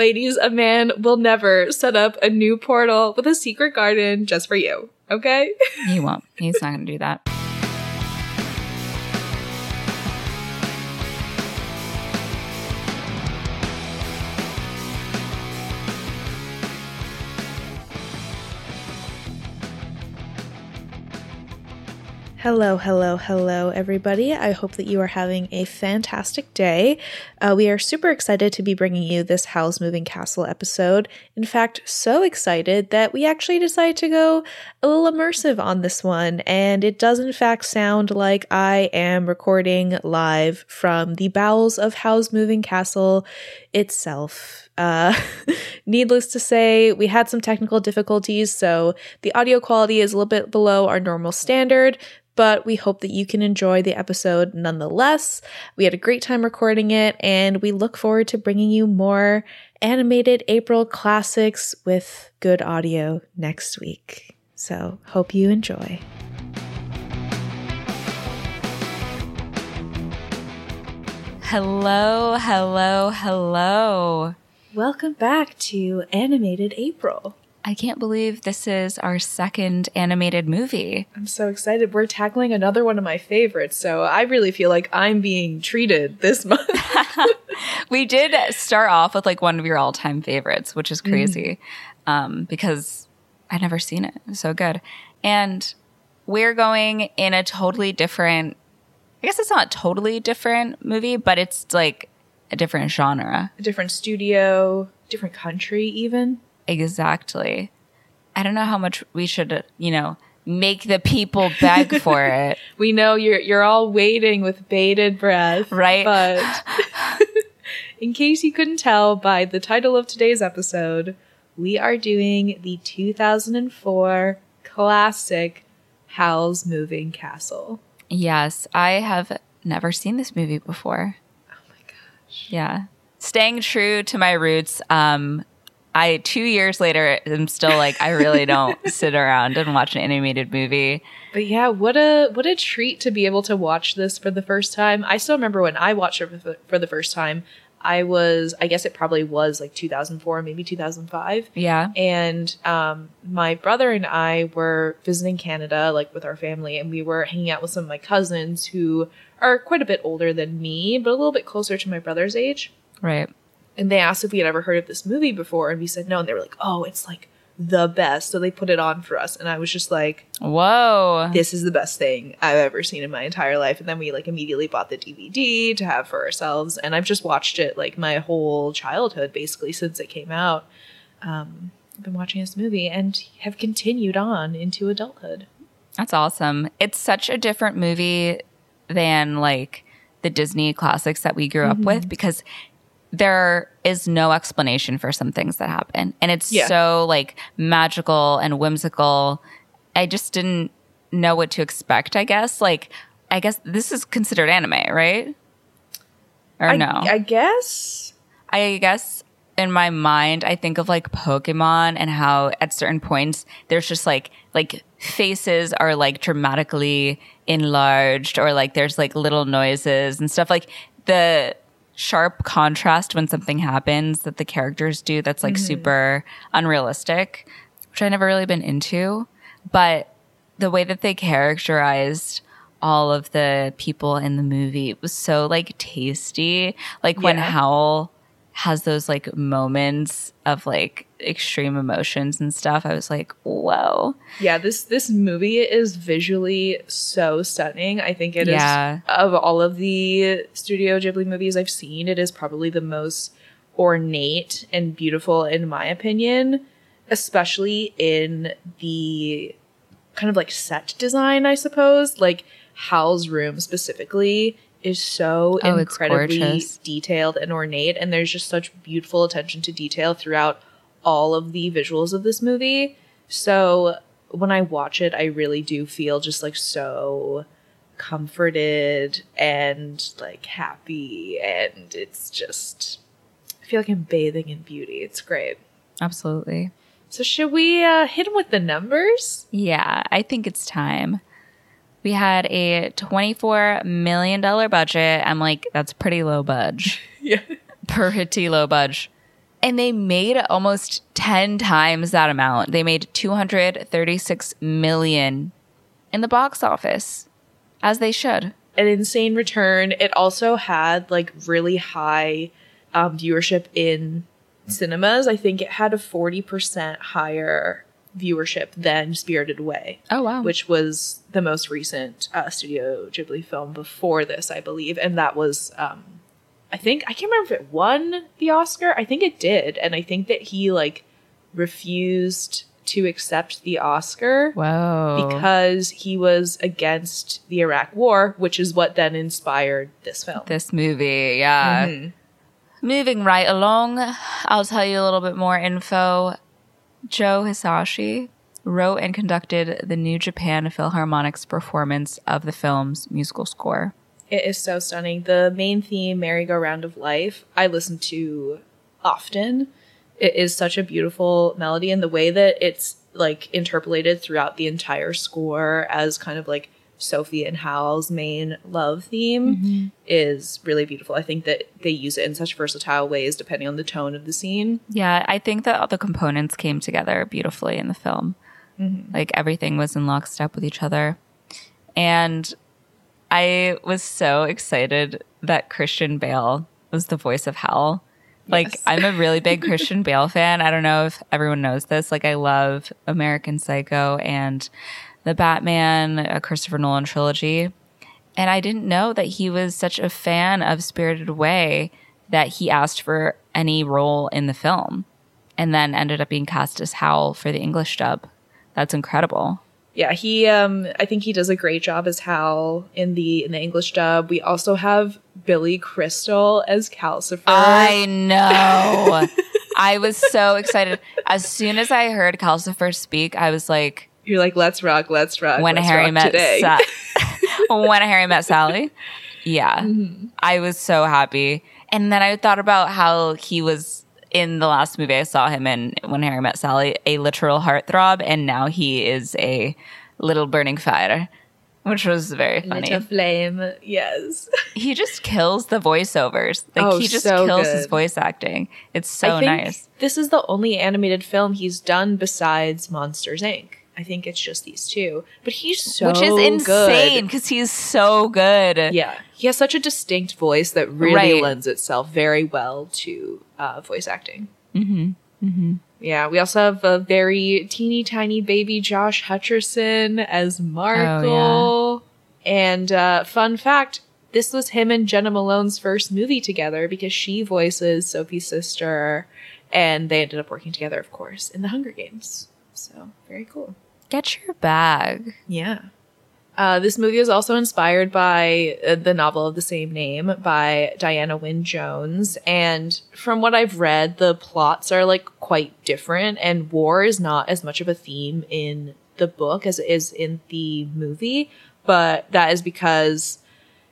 Ladies, a man will never set up a new portal with a secret garden just for you. Okay? He won't. He's not going to do that. Hello, hello, hello, everybody. I hope that you are having a fantastic day. Uh, we are super excited to be bringing you this Howl's Moving Castle episode. In fact, so excited that we actually decided to go a little immersive on this one. And it does, in fact, sound like I am recording live from the bowels of Howl's Moving Castle itself. Uh, needless to say, we had some technical difficulties, so the audio quality is a little bit below our normal standard, but we hope that you can enjoy the episode nonetheless. We had a great time recording it, and we look forward to bringing you more animated April classics with good audio next week. So, hope you enjoy. Hello, hello, hello. Welcome back to Animated April. I can't believe this is our second animated movie. I'm so excited. We're tackling another one of my favorites, so I really feel like I'm being treated this month. we did start off with like one of your all time favorites, which is crazy mm. um, because I'd never seen it. It so good. And we're going in a totally different, I guess it's not totally different movie, but it's like a different genre, a different studio, different country, even. Exactly. I don't know how much we should, you know, make the people beg for it. we know you're you're all waiting with bated breath, right? But in case you couldn't tell by the title of today's episode, we are doing the 2004 classic Howl's Moving Castle. Yes, I have never seen this movie before. Oh my gosh. Yeah. Staying true to my roots, um, I two years later am still like I really don't sit around and watch an animated movie. But yeah, what a what a treat to be able to watch this for the first time. I still remember when I watched it for the first time. I was I guess it probably was like 2004, maybe 2005. Yeah. And um my brother and I were visiting Canada like with our family and we were hanging out with some of my cousins who are quite a bit older than me, but a little bit closer to my brother's age. Right and they asked if we had ever heard of this movie before and we said no and they were like oh it's like the best. So they put it on for us and i was just like whoa. This is the best thing i've ever seen in my entire life. And then we like immediately bought the dvd to have for ourselves and i've just watched it like my whole childhood basically since it came out. Um, i've been watching this movie and have continued on into adulthood. That's awesome. It's such a different movie than like the disney classics that we grew mm-hmm. up with because there is no explanation for some things that happen. And it's yeah. so like magical and whimsical. I just didn't know what to expect, I guess. Like, I guess this is considered anime, right? Or I, no? I guess. I guess in my mind, I think of like Pokemon and how at certain points there's just like, like faces are like dramatically enlarged or like there's like little noises and stuff. Like the, sharp contrast when something happens that the characters do that's like mm-hmm. super unrealistic, which I never really been into. But the way that they characterized all of the people in the movie was so like tasty. Like yeah. when Howl has those like moments of like extreme emotions and stuff. I was like, whoa. Yeah, this this movie is visually so stunning. I think it yeah. is of all of the Studio Ghibli movies I've seen, it is probably the most ornate and beautiful in my opinion, especially in the kind of like set design, I suppose. Like Howl's room specifically is so oh, incredibly detailed and ornate and there's just such beautiful attention to detail throughout all of the visuals of this movie. So when I watch it, I really do feel just like so comforted and like happy and it's just I feel like I'm bathing in beauty. It's great. Absolutely. So should we uh, hit them with the numbers? Yeah, I think it's time we had a $24 million budget. I'm like, that's pretty low budge. yeah. Pretty low budge. and they made almost 10 times that amount. They made 236 million in the box office, as they should. An insane return. It also had like really high um, viewership in cinemas. I think it had a 40% higher viewership than Spirited Away. Oh, wow. Which was the most recent uh, Studio Ghibli film before this, I believe. And that was, um, I think, I can't remember if it won the Oscar. I think it did. And I think that he like refused to accept the Oscar Whoa. because he was against the Iraq War, which is what then inspired this film. this movie, yeah. Moving right along, I'll tell you a little bit more info. Joe Hisaishi wrote and conducted the New Japan Philharmonic's performance of the film's musical score. It is so stunning. The main theme, Merry Go Round of Life, I listen to often. It is such a beautiful melody, and the way that it's like interpolated throughout the entire score as kind of like Sophie and Howl's main love theme mm-hmm. is really beautiful. I think that they use it in such versatile ways depending on the tone of the scene. Yeah, I think that all the components came together beautifully in the film. Mm-hmm. Like everything was in lockstep with each other. And I was so excited that Christian Bale was the voice of Howl. Like, Yes. I'm a really big Christian Bale fan. I don't know if everyone knows this. Like, I love American Psycho and the Batman, uh, Christopher Nolan trilogy. And I didn't know that he was such a fan of Spirited Away that he asked for any role in the film and then ended up being cast as Howl for the English dub. That's incredible. Yeah, he um I think he does a great job as Howl in the in the English dub. We also have Billy Crystal as Calcifer. I know. I was so excited. As soon as I heard Calcifer speak, I was like, You're like, let's rock, let's rock. when let's Harry rock met today. Sa- when Harry met Sally. Yeah. Mm-hmm. I was so happy. And then I thought about how he was in the last movie I saw him in when Harry met Sally, a literal heartthrob, and now he is a little burning fire. Which was very funny. Little flame, yes. He just kills the voiceovers. Like Oh, he just so kills his voice acting. It's so I think nice. This is the only animated film he's done besides Monsters Inc. I think it's just these two, but he's so Which is insane because he's so good. Yeah, he has such a distinct voice that really Right. lends itself very well to uh, voice acting. Mm-hmm. Mm-hmm. Yeah, we also have a very teeny tiny baby Josh Hutcherson as Markl. And uh, fun fact: this was him and Jena Malone's first movie together because she voices Sophie's sister, and they ended up working together, of course, in the Hunger Games. So very cool. Get your bag. Yeah. Uh, this movie is also inspired by uh, the novel of the same name by Diana Wynne Jones. And from what I've read, the plots are like quite different, and war is not as much of a theme in the book as it is in the movie. But that is because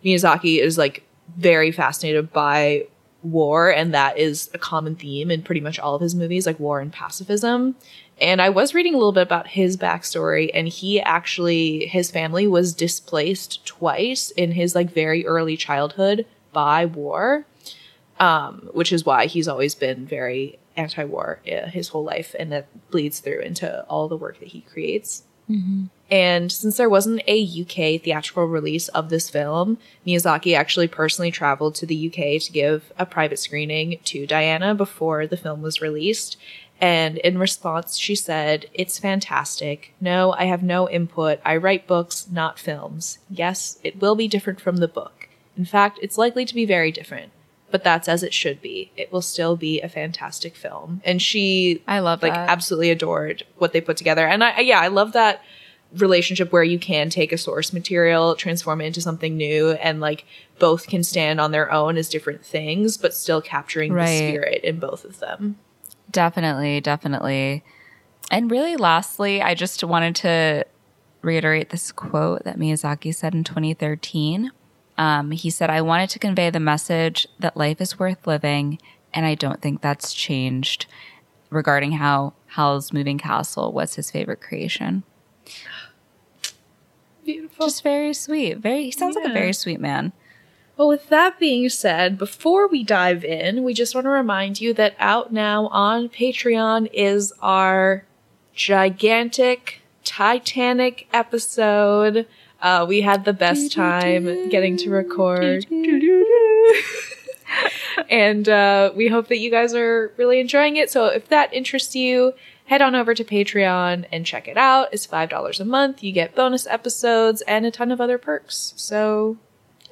Miyazaki is like very fascinated by war, and that is a common theme in pretty much all of his movies, like war and pacifism. And I was reading a little bit about his backstory, and he actually, his family was displaced twice in his like very early childhood by war, um, which is why he's always been very anti-war uh, his whole life, and that bleeds through into all the work that he creates. And since there wasn't a UK theatrical release of this film, Miyazaki actually personally traveled to the UK to give a private screening to Diana before the film was released. And in response, she said, It's fantastic. No, I have no input. I write books, not films. Yes, it will be different from the book. In fact, it's likely to be very different. But that's as it should be. It will still be a fantastic film. And she I love like that. absolutely adored what they put together. And I yeah, I love that relationship where you can take a source material, transform it into something new, and like both can stand on their own as different things, but still capturing Right. the spirit in both of them. Definitely, definitely. And really, lastly, I just wanted to reiterate this quote that Miyazaki said in 2013. Um, he said, I wanted to convey the message that life is worth living, and I don't think that's changed regarding how Howl's Moving Castle was his favorite creation. Beautiful. Just very sweet. Very, he sounds like a very sweet man. Well, with that being said, before we dive in, we just want to remind you that out now on Patreon is our gigantic Titanic episode. Uh, we had the best time getting to record. and uh, we hope that you guys are really enjoying it. So if that interests you, head on over to Patreon and check it out. It's $5 a month. You get bonus episodes and a ton of other perks. So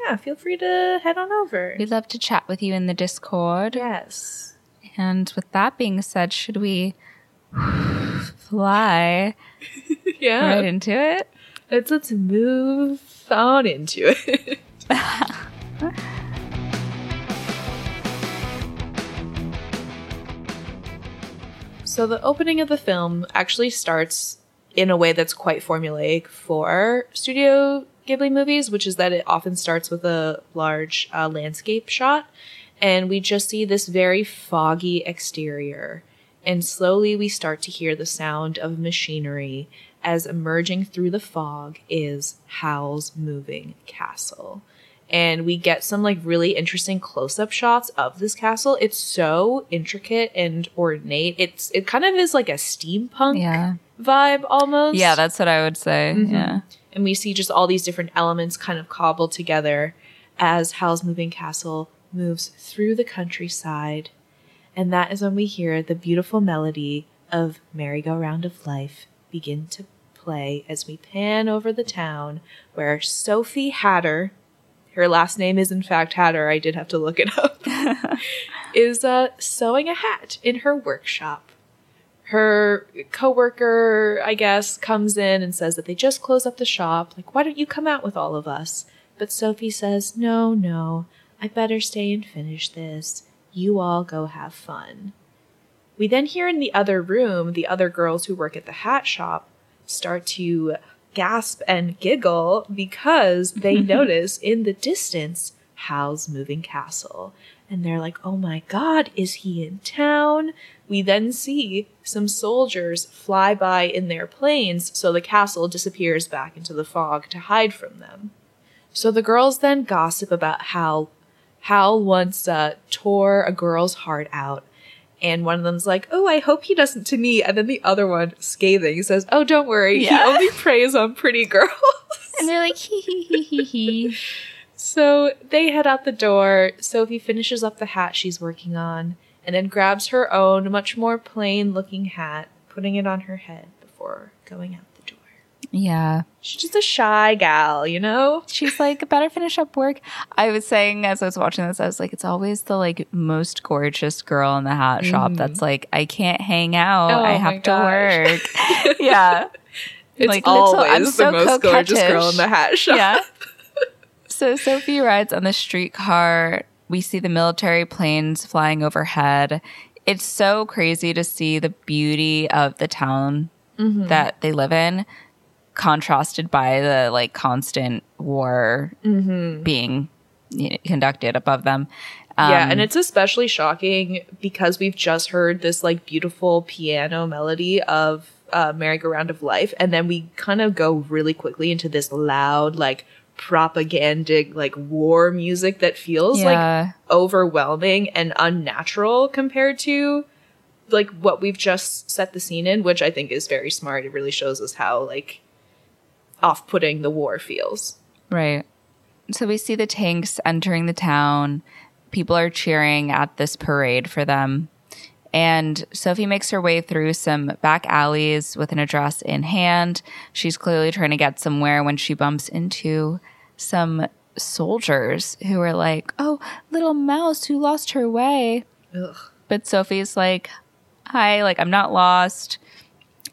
yeah, feel free to head on over. We'd love to chat with you in the Discord. Yes. And with that being said, should we fly Yeah. right into it? Let's let's move on into it. so the opening of the film actually starts in a way that's quite formulaic for Studio Ghibli movies, which is that it often starts with a large uh, landscape shot, and we just see this very foggy exterior. And slowly we start to hear the sound of machinery as emerging through the fog is Howl's moving castle. And we get some like really interesting close-up shots of this castle. It's so intricate and ornate. It's it kind of is like a steampunk Yeah. vibe almost. Yeah, that's what I would say. Yeah. And we see just all these different elements kind of cobbled together as Howl's Moving Castle moves through the countryside. And that is when we hear the beautiful melody of Merry-Go-Round of Life begin to play as we pan over the town where Sophie Hatter, her last name is in fact Hatter, I did have to look it up, is uh, sewing a hat in her workshop her coworker, I guess, comes in and says that they just closed up the shop. Like, why don't you come out with all of us? But Sophie says, no, no, I better stay and finish this. You all go have fun. We then hear in the other room the other girls who work at the hat shop start to gasp and giggle because they notice in the distance Howl's moving castle. And they're like, oh my god, is he in town? We then see some soldiers fly by in their planes, so the castle disappears back into the fog to hide from them. So the girls then gossip about how Howl once uh, tore a girl's heart out. And one of them's like, oh, I hope he doesn't to me. And then the other one, scathing, says, oh, don't worry. Yeah. He only preys on pretty girls. And they're like, hee hee hee hee hee. So they head out the door. Sophie finishes up the hat she's working on and then grabs her own, much more plain looking hat, putting it on her head before going out the door. Yeah. She's just a shy gal, you know? She's like, better finish up work. I was saying as I was watching this, I was like, it's always the like most gorgeous girl in the hat shop mm-hmm. that's like, I can't hang out. Oh I have to work. yeah. It's Like, little- always I'm the so most gorgeous girl in the hat shop. Yeah. so Sophie rides on the streetcar. We see the military planes flying overhead. It's so crazy to see the beauty of the town Mm-hmm. that they live in contrasted by the like constant war Mm-hmm. being you know, conducted above them. yeah, Um, and it's especially shocking because we've just heard this like beautiful piano melody of uh, "Merry-Go-Round of Life," and then we kind of go really quickly into this loud, like propagandic, like war music that feels like overwhelming and unnatural compared to like what we've just set the scene in, which I think is very smart. It really shows us how like off-putting the war feels. Right. So we see the tanks entering the town. People are cheering at this parade for them. And Sophie makes her way through some back alleys with an address in hand. She's clearly trying to get somewhere when she bumps into some soldiers who are like, Oh, little mouse who lost her way. Ugh. But Sophie's like, Hi, like, I'm not lost.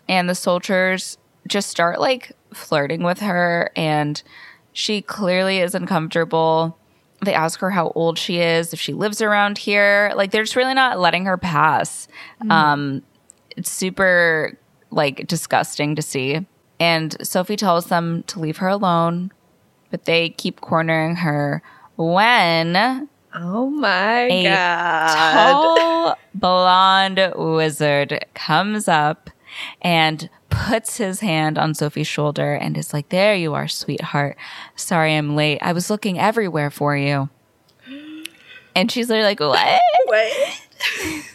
And the soldiers just start like flirting with her, and she clearly is uncomfortable. They ask her how old she is, if she lives around here. Like, they're just really not letting her pass. Um, it's super like disgusting to see. And Sophie tells them to leave her alone, but they keep cornering her when Oh my A god. tall blonde wizard comes up and puts his hand on Sophie's shoulder and is like, There you are, sweetheart. Sorry I'm late. I was looking everywhere for you. And she's literally like, what? What?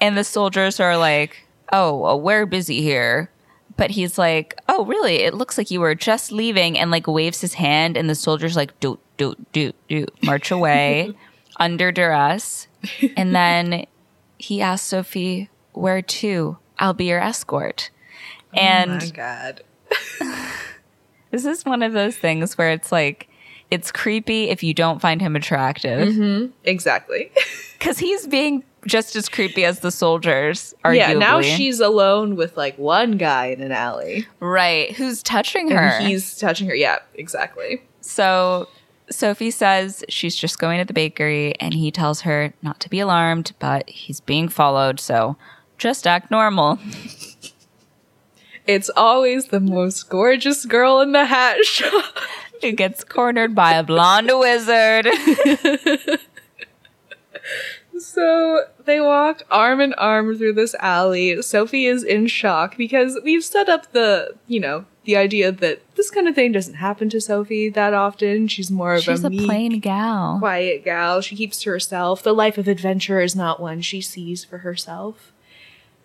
And the soldiers are like, oh, well, we're busy here. But he's like, oh, really? It looks like you were just leaving and like waves his hand. And the soldiers like, do, do, do, do, march away under duress. And then he asks Sophie, where to? I'll be your escort. And oh my god. this is one of those things where it's like, it's creepy if you don't find him attractive mm-hmm. Exactly. because he's being just as creepy as the soldiers. Arguably. Yeah, now she's alone with like one guy in an alley. right. Who's touching her? And he's touching her. Yeah, exactly. So Sophie says she's just going to the bakery, and he tells her not to be alarmed, but he's being followed, so just act normal. It's always the most gorgeous girl in the hat shop. He gets cornered by a blonde wizard. So they walk arm in arm through this alley. Sophie is in shock because we've set up the, you know, the idea that this kind of thing doesn't happen to Sophie that often. She's more of She's a, a meek, plain gal. quiet gal. She keeps to herself. The life of adventure is not one she sees for herself.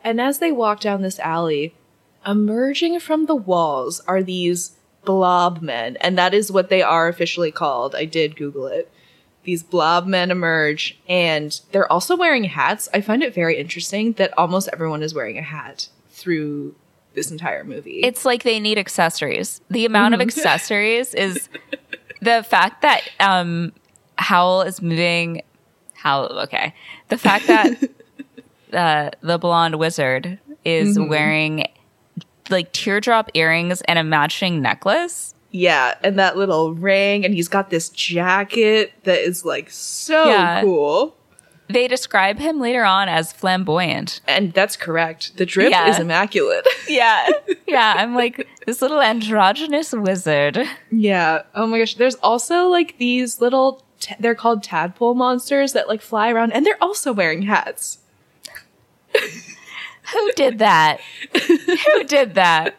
And as they walk down this alley, emerging from the walls are these blob men, and that is what they are officially called. I did Google it. These blob men emerge, and they're also wearing hats. I find it very interesting that almost everyone is wearing a hat through this entire movie. It's like they need accessories. The amount Mm-hmm. of accessories is the fact that um Howl is moving Howl okay. The fact that uh, the blonde wizard is Mm-hmm. wearing like teardrop earrings and a matching necklace. yeah, and that little ring, and he's got this jacket that is like so Yeah. cool. They describe him later on as flamboyant. And that's correct. The drip Yeah. is immaculate. Yeah. yeah, I'm like this little androgynous wizard. yeah. Oh my gosh. There's also like these little, t- they're called tadpole monsters that like fly around and they're also wearing hats. Who did that? Who did that?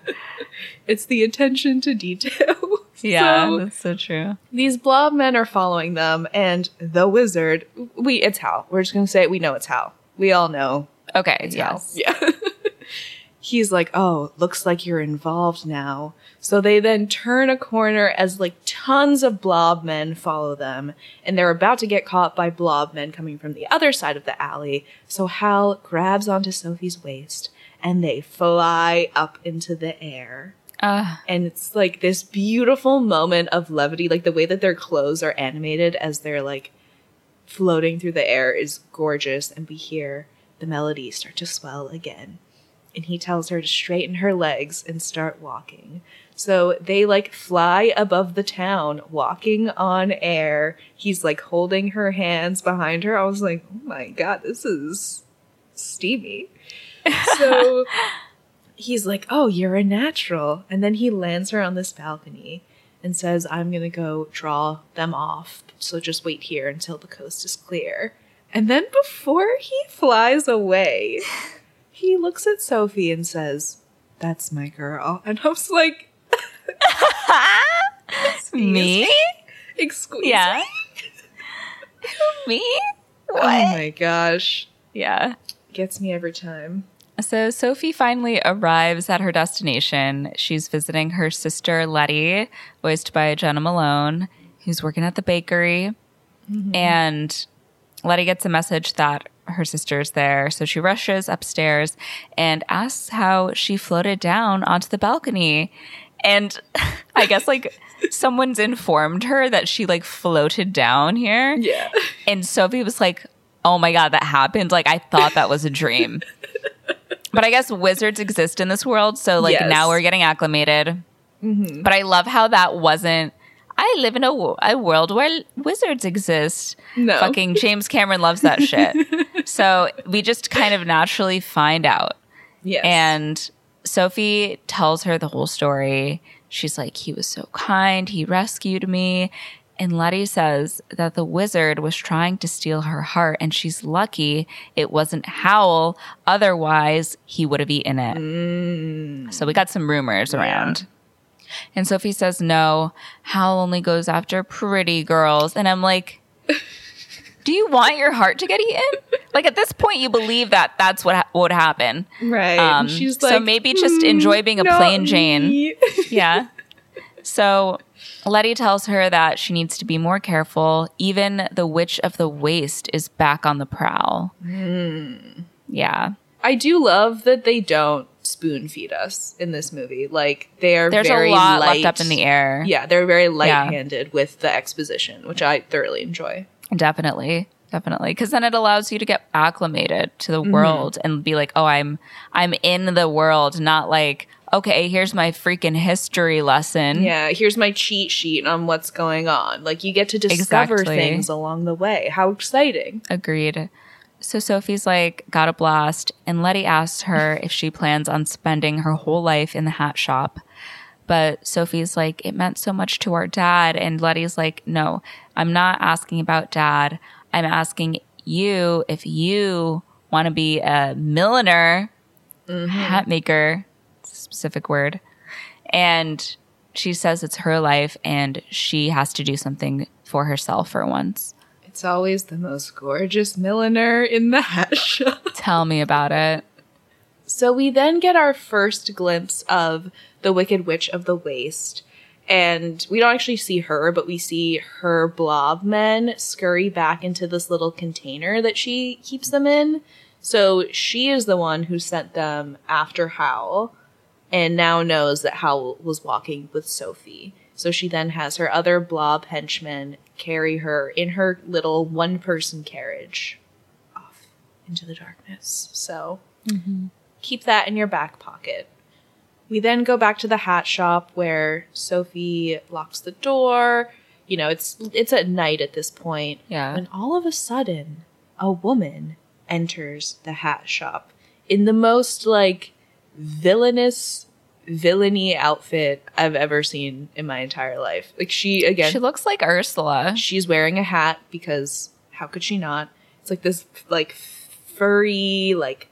It's the attention to detail. Yeah, So, that's so true. these blob men are following them and the wizard, we, it's Howl. We're just going to say it. We know it's Howl. We all know Okay, Howl. yes. Yeah. He's like, oh, looks like you're involved now. So they then turn a corner as like tons of blob men follow them, and they're about to get caught by blob men coming from the other side of the alley. So Howl grabs onto Sophie's waist and they fly up into the air. Uh, And it's like this beautiful moment of levity, like the way that their clothes are animated as they're like floating through the air is gorgeous. And we hear the melody start to swell again. And he tells her to straighten her legs and start walking. So they like fly above the town, walking on air. He's like holding her hands behind her. I was like, oh my god, this is steamy. So he's like, Oh, you're a natural. And then he lands her on this balcony and says, I'm going to go draw them off. So just wait here until the coast is clear. And then before he flies away, he looks at Sophie and says, That's my girl. And I was like, me? Excuse me. Yeah. me. me? Oh my gosh. Yeah. Gets me every time. So Sophie finally arrives at her destination. She's visiting her sister Letty, voiced by Jena Malone, who's working at the bakery. Mm-hmm. And Letty gets a message that her sister's there. So she rushes upstairs and asks how she floated down onto the balcony. And I guess like someone's informed her that she like floated down here. Yeah. And Sophie was like, oh my God, that happened. Like, I thought that was a dream. but I guess wizards exist in this world. So, like, Yes. now we're getting acclimated. Mm-hmm. But I love how that wasn't. I live in a, a world where wizards exist. No. Fucking James Cameron loves that shit. so we just kind of naturally find out. Yes. And Sophie tells her the whole story. She's like, he was so kind. He rescued me. And Letty says that the wizard was trying to steal her heart, and she's lucky it wasn't Howl. Otherwise, he would have eaten it. Mm. So we got some rumors around. And Sophie says, no, Howl only goes after pretty girls. And I'm like, Do you want your heart to get eaten? like at this point, you believe that that's what ha- would happen, right? Um, She's so maybe just "Mm, enjoy being a plain Jane. yeah. So Letty tells her that she needs to be more careful. Even the Witch of the Waste is back on the prowl. Yeah. I do love that they don't spoon feed us in this movie. Like they are There's very a lot light. left up in the air. Yeah, they're very light-handed with the exposition, which I thoroughly enjoy. Definitely. Definitely. Cause then it allows you to get acclimated to Mm-hmm. the world and be like, oh, I'm I'm in the world, not like, okay, here's my freaking history lesson. Yeah, here's my cheat sheet on what's going on. Like you get to discover Exactly. things along the way. How exciting. Agreed. So Sophie's like, got a blast, and Letty asks her if she plans on spending her whole life in the hat shop. But Sophie's like, it meant so much to our dad. And Letty's like, no, I'm not asking about dad. I'm asking you if you want to be a milliner, mm-hmm. hat maker, specific word. And she says it's her life and she has to do something for herself for once. It's always the most gorgeous milliner in the hat shop. Tell me about it. So we then get our first glimpse of the Wicked Witch of the Waste. And we don't actually see her, but we see her blob men scurry back into this little container that she keeps them in. So she is the one who sent them after Howl and now knows that Howl was walking with Sophie. So she then has her other blob henchmen carry her in her little one person carriage off into the darkness. So mm-hmm. keep that in your back pocket. We then go back to the hat shop where Sophie locks the door. You know, it's it's at night at this point. Yeah. When all of a sudden, a woman enters the hat shop in the most like villainous villainy outfit I've ever seen in my entire life. Like she again She looks like Ursula. she's wearing a hat because how could she not? It's like this like furry like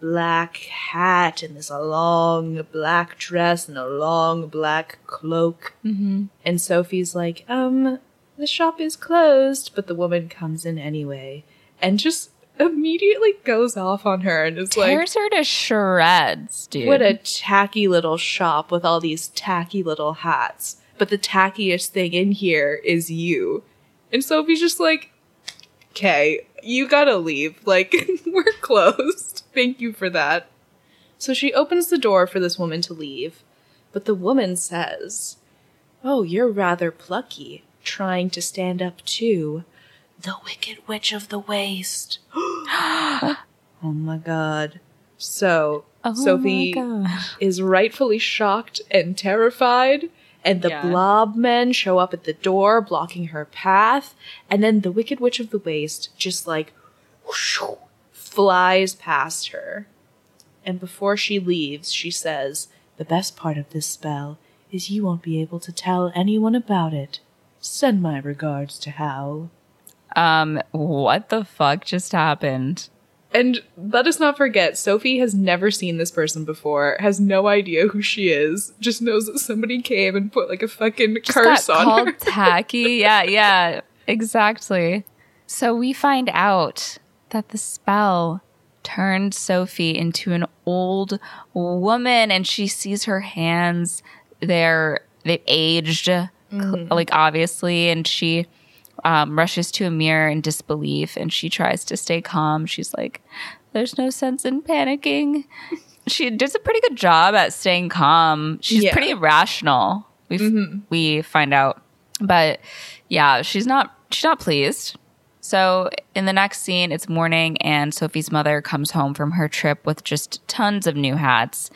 black hat and this long black dress and a long black cloak. Mm-hmm. And Sophie's like, um, the shop is closed, but the woman comes in anyway and just immediately goes off on her and is like, Tears her to shreds, dude. what a tacky little shop with all these tacky little hats. But the tackiest thing in here is you. And Sophie's just like, okay, you gotta leave. Like, we're closed. Thank you for that. So she opens the door for this woman to leave, but the woman says, Oh, you're rather plucky, trying to stand up to the Wicked Witch of the Waste. oh my god. So, Oh Sophie is rightfully shocked and terrified. And the Yeah. blob men show up at the door, blocking her path. And then the Wicked Witch of the Waste just like whoosh, flies past her. And before she leaves, she says, The best part of this spell is you won't be able to tell anyone about it. Send my regards to Howl. Um, what the fuck just happened? And let us not forget, Sophie has never seen this person before, has no idea who she is, just knows that somebody came and put like a fucking curse got on called her. tacky. Yeah, yeah, exactly. So we find out that the spell turned Sophie into an old woman, and she sees her hands. They're they've aged, cl- like obviously, and she um, rushes to a mirror in disbelief, and she tries to stay calm. She's like, "There's no sense in panicking." She does a pretty good job at staying calm. She's Yeah. pretty rational. We we find out, but yeah, she's not she's not pleased. So in the next scene, it's morning, and Sophie's mother comes home from her trip with just tons of new hats,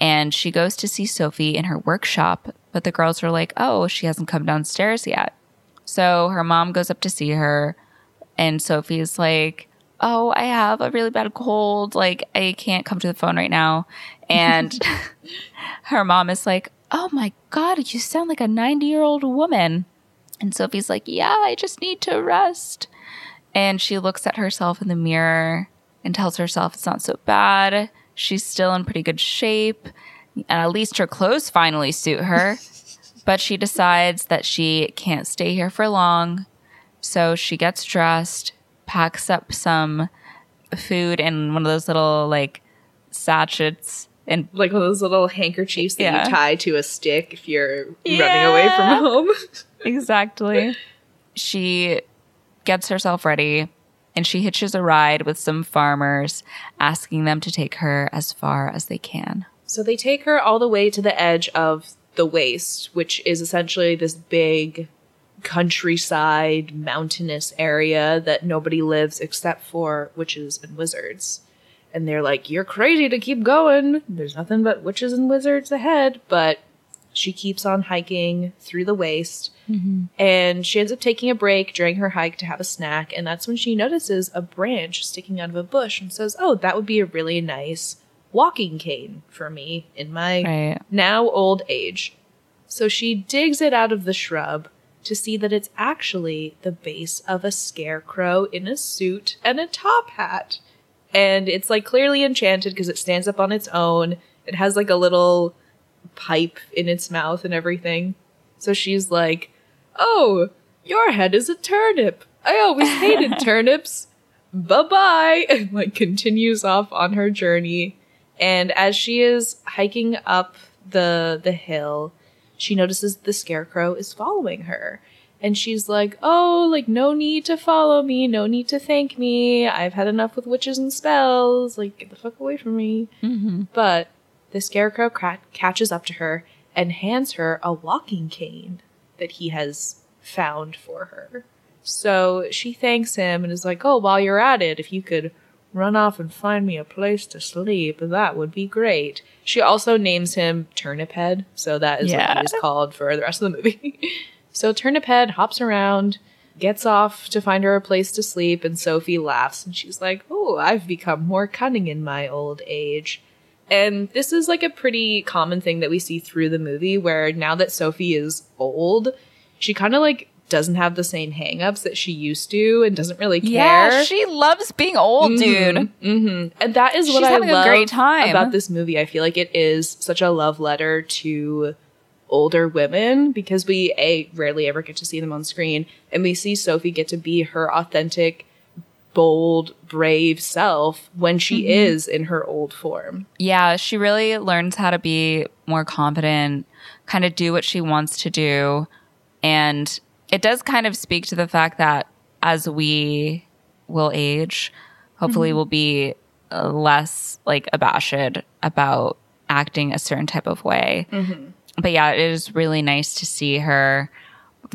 and she goes to see Sophie in her workshop. But the girls are like, "Oh, she hasn't come downstairs yet." So her mom goes up to see her, and Sophie's like, Oh, I have a really bad cold. Like, I can't come to the phone right now. And her mom is like, Oh my God, you sound like a 90 year old woman. And Sophie's like, Yeah, I just need to rest. And she looks at herself in the mirror and tells herself it's not so bad. She's still in pretty good shape. And at least her clothes finally suit her. but she decides that she can't stay here for long. So she gets dressed packs up some food in one of those little like sachets and like one of those little handkerchiefs that Yeah. you tie to a stick if you're running away from home. exactly. she gets herself ready and she hitches a ride with some farmers, asking them to take her as far as they can. So they take her all the way to the edge of the waste, which is essentially this big countryside, mountainous area that nobody lives except for witches and wizards. And they're like, You're crazy to keep going. There's nothing but witches and wizards ahead. But she keeps on hiking through the waste. Mm-hmm. And she ends up taking a break during her hike to have a snack. And that's when she notices a branch sticking out of a bush and says, Oh, that would be a really nice walking cane for me in my Right. now old age. So she digs it out of the shrub to see that it's actually the base of a scarecrow in a suit and a top hat. And it's like clearly enchanted because it stands up on its own. It has like a little pipe in its mouth and everything. So she's like, Oh, your head is a turnip. I always hated turnips. Bye bye. And like continues off on her journey. And as she is hiking up the the hill, she notices the scarecrow is following her. And she's like, Oh, like, no need to follow me, no need to thank me. I've had enough with witches and spells. Like, get the fuck away from me. Mm-hmm. But the scarecrow cra- catches up to her and hands her a walking cane that he has found for her. So she thanks him and is like, Oh, while you're at it, if you could run off and find me a place to sleep, that would be great. She also names him Turnip Head, so that is Yeah. what he is called for the rest of the movie. so Turnip Head hops around, gets off to find her a place to sleep, and Sophie laughs and she's like, Oh, I've become more cunning in my old age. And this is like a pretty common thing that we see through the movie where now that Sophie is old, she kind of like doesn't have the same hangups that she used to and doesn't really care. Yeah, she loves being old, dude. hmm And that is what She's I love great time. about this movie. I feel like it is such a love letter to older women because we a rarely ever get to see them on screen and we see Sophie get to be her authentic bold brave self when she Mm-hmm. is in her old form. Yeah, she really learns how to be more confident, kind of do what she wants to do. And it does kind of speak to the fact that as we will age, hopefully we'll be uh, less like abashed about acting a certain type of way. But yeah, it is really nice to see her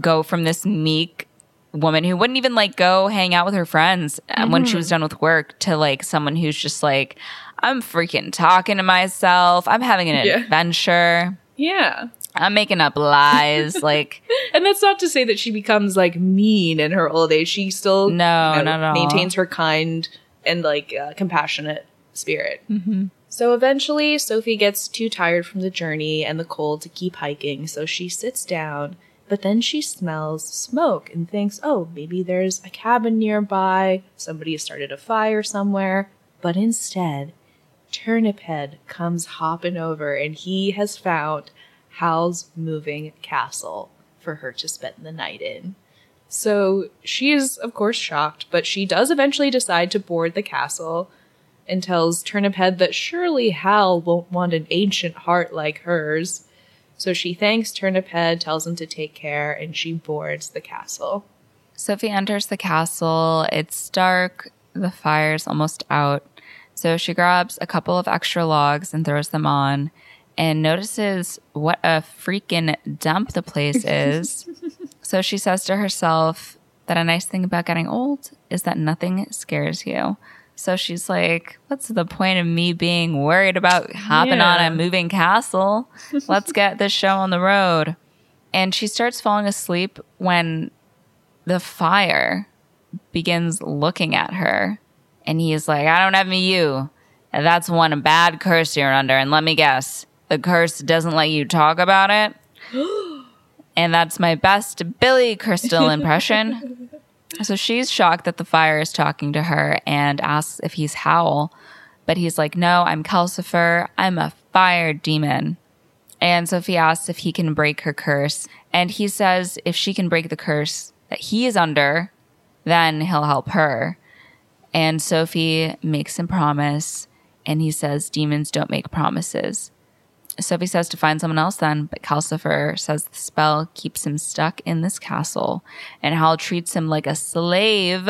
go from this meek woman who wouldn't even like go hang out with her friends uh, when she was done with work to like someone who's just like I'm freaking talking to myself. I'm having an Yeah. adventure. Yeah. I'm making up lies. like And that's not to say that she becomes like mean in her old age. She still No, you know, not at all. maintains her kind and like uh, compassionate spirit. Mm-hmm. So eventually, Sophie gets too tired from the journey and the cold to keep hiking, so she sits down. But then she smells smoke and thinks, oh, maybe there's a cabin nearby. Somebody has started a fire somewhere. But instead, Turnip Head comes hopping over and he has found Howl's moving castle for her to spend the night in. So she is, of course, shocked, but she does eventually decide to board the castle and tells Turnip Head that surely Howl won't want an ancient heart like hers. So she thanks Turnip Head, tells him to take care, and she boards the castle. Sophie enters the castle. It's dark. The fire's almost out. So she grabs a couple of extra logs and throws them on and notices what a freaking dump the place is. so she says to herself that a nice thing about getting old is that nothing scares you. So she's like, What's the point of me being worried about hopping on a moving castle? Let's get this show on the road. And she starts falling asleep when the fire begins looking at her and he's like, I don't have me you. And that's one bad curse you're under. And let me guess, the curse doesn't let you talk about it. and that's my best Billy Crystal impression. so she's shocked that the fire is talking to her and asks if he's Howl. But he's like, No, I'm Calcifer. I'm a fire demon. And Sophie asks if he can break her curse. And he says if she can break the curse that he is under, then he'll help her. And Sophie makes him promise, and he says, Demons don't make promises. Sophie says to find someone else then, but Calcifer says the spell keeps him stuck in this castle, and Howl treats him like a slave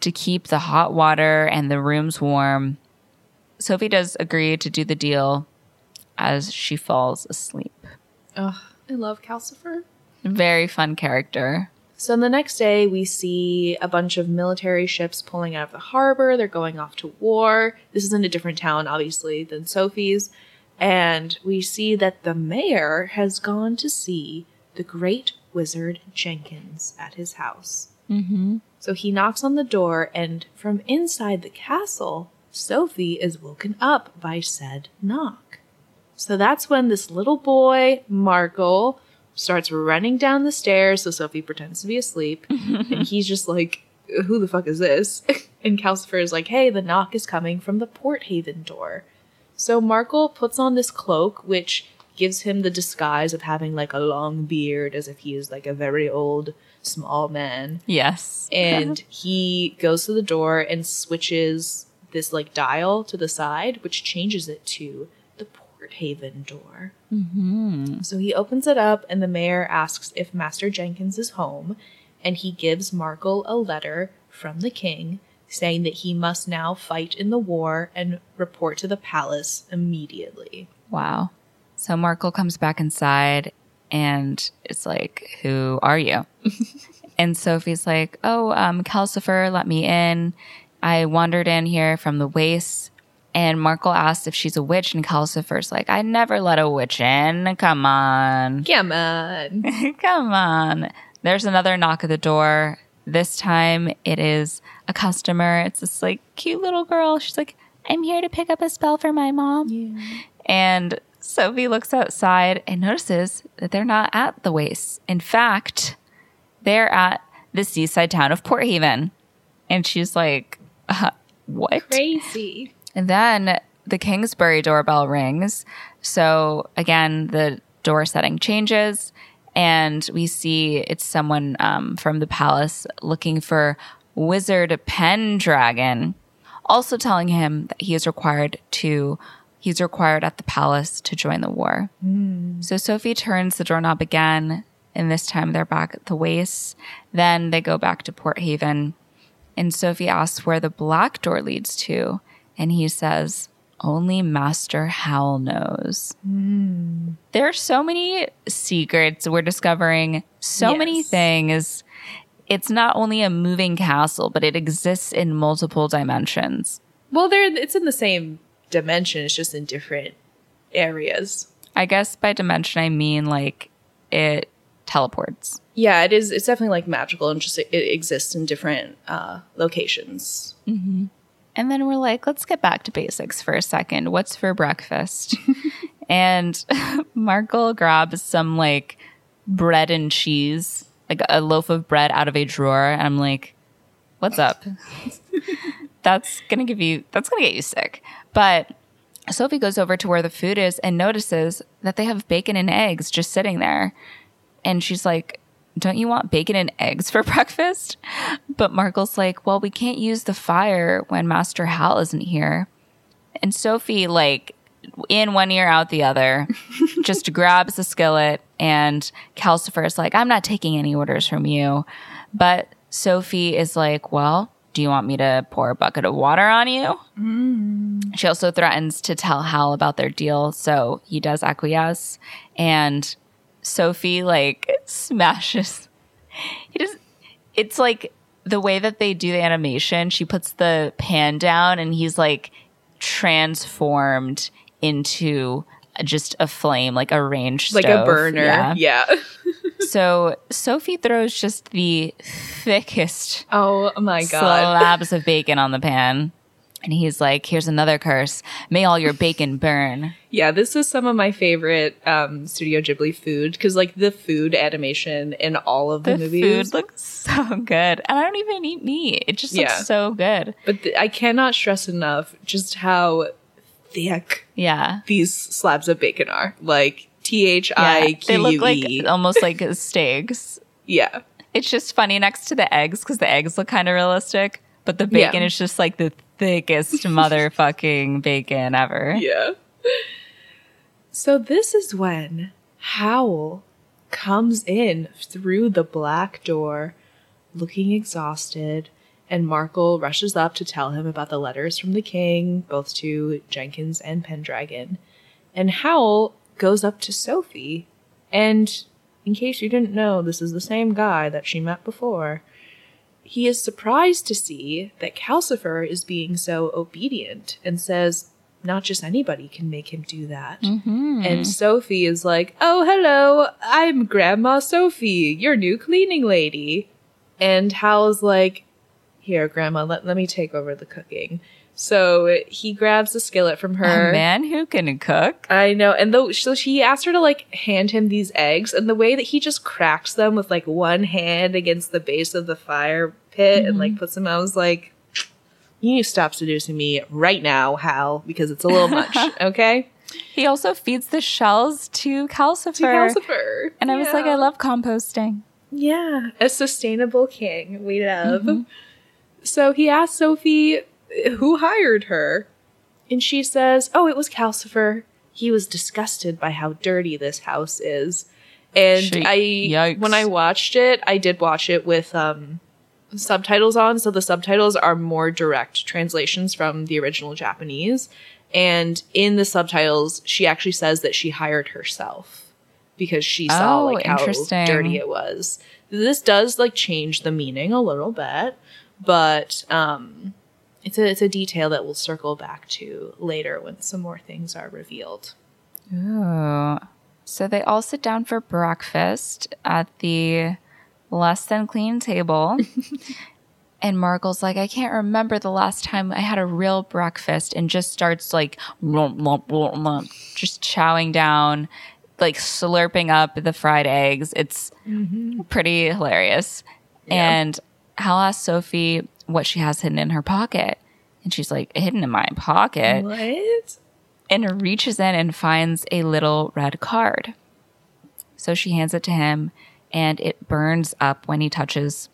to keep the hot water and the rooms warm. Sophie does agree to do the deal as she falls asleep. Ugh, I love Calcifer. Very fun character. So the next day, we see a bunch of military ships pulling out of the harbor. They're going off to war. This is in a different town, obviously, than Sophie's. And we see that the mayor has gone to see the great wizard Jenkins at his house. Mm-hmm. So he knocks on the door, and from inside the castle, Sophie is woken up by said knock. So that's when this little boy, Markl, starts running down the stairs. So Sophie pretends to be asleep, and he's just like, Who the fuck is this? and Calcifer is like, Hey, the knock is coming from the Port Haven door. So Markl puts on this cloak, which gives him the disguise of having like a long beard as if he is like a very old small man Yes. and he goes to the door and switches this like dial to the side, which changes it to the Port Haven door. mm-hmm. So he opens it up, and the mayor asks if Master Jenkins is home, and he gives Markl a letter from the king saying that he must now fight in the war and report to the palace immediately. Wow. So Markl comes back inside and it's like, Who are you? and Sophie's like, Oh, um, Calcifer let me in. I wandered in here from the waste. And Markl asks if she's a witch, and Calcifer's like, I never let a witch in. Come on. Come on. Come on. There's another knock at the door. This time it is a customer. It's this like cute little girl. She's like, I'm here to pick up a spell for my mom. And Sophie looks outside and notices that they're not at the waste. In fact, they're at the seaside town of Port Haven. And she's like, uh, What? Crazy. And then the Kingsbury doorbell rings. So again, the door setting changes, and we see it's someone um, from the palace looking for Wizard Pendragon, also telling him that he is required to. He's required at the palace to join the war. So Sophie turns the doorknob again, and this time they're back at the waste. Then they go back to Port Haven, and Sophie asks where the black door leads to, and he says, Only Master Howl knows. There are so many secrets we're discovering, so many things. It's not only a moving castle, but it exists in multiple dimensions. Well, they're it's in the same dimension. It's just in different areas. I guess by dimension, I mean like it teleports. Yeah, it is. It's definitely like magical and just it, it exists in different uh, locations. And then we're like, let's get back to basics for a second. What's for breakfast? and Markl grabs some like bread and cheese, like a loaf of bread out of a drawer. And I'm like, what's up? that's going to give you, that's going to get you sick. But Sophie goes over to where the food is and notices that they have bacon and eggs just sitting there. And she's like, Don't you want bacon and eggs for breakfast? But Markl's like, Well, we can't use the fire when Master Howl isn't here. And Sophie, like, in one ear, out the other, just grabs the skillet. And Calcifer's like, I'm not taking any orders from you. But Sophie is like, Well, do you want me to pour a bucket of water on you? Mm. She also threatens to tell Howl about their deal, so he does acquiesce. And Sophie like smashes. He just. It's like the way that they do the animation. She puts the pan down, and he's like transformed into just a flame, like a range Like a burner. Yeah. Yeah. So Sophie throws just the thickest oh my god. slabs of bacon on the pan. And he's like, here's another curse. May all your bacon burn. Yeah, this is some of my favorite um, Studio Ghibli food because, like, the food animation in all of the, The movies. food looks so good. And I don't even eat meat. It just looks Yeah. so good. but th- I cannot stress enough just how thick Yeah. these slabs of bacon are. Like T H. I They look like E. almost like steaks. Yeah. It's just funny next to the eggs because the eggs look kind of realistic. but the bacon Yeah. is just like the thickest motherfucking bacon ever. Yeah. So this is when Howl comes in through the black door, looking exhausted, and Markl rushes up to tell him about the letters from the king, both to Jenkins and Pendragon. And Howl goes up to Sophie, and in case you didn't know, this is the same guy that she met before. He is surprised to see that Calcifer is being so obedient and says, not just anybody can make him do that. Mm-hmm. And Sophie is like, Oh, hello, I'm Grandma Sophie, your new cleaning lady. And Howl's like, Here, Grandma, let, let me take over the cooking. So he grabs the skillet from her. A man who can cook. I know. And though so she asked her to like hand him these eggs, and the way that he just cracks them with like one hand against the base of the fire pit and like mm-hmm. puts them out, I was like, You need to stop seducing me right now, Howl, because it's a little much, okay? He also feeds the shells to Calcifer. To Calcifer. And I was like, I love composting. Yeah, a sustainable king. We love. Mm-hmm. So he asks Sophie who hired her, and she says, "Oh, it was Calcifer. He was disgusted by how dirty this house is." And She- I, yikes. when I watched it, I did watch it with um, subtitles on, so the subtitles are more direct translations from the original Japanese. And in the subtitles, she actually says that she hired herself because she saw Oh, like how dirty it was. This does like change the meaning a little bit, but um, it's a it's a detail that we'll circle back to later when some more things are revealed. Ooh. So they all sit down for breakfast at the less than clean table. and Markl's like, I can't remember the last time I had a real breakfast and just starts like lump, lump, lump, just chowing down, like slurping up the fried eggs. It's mm-hmm. pretty hilarious. And Howl asks Sophie what she has hidden in her pocket. And she's like, hidden in my pocket What? and reaches in and finds a little red card. So she hands it to him, and it burns up when he touches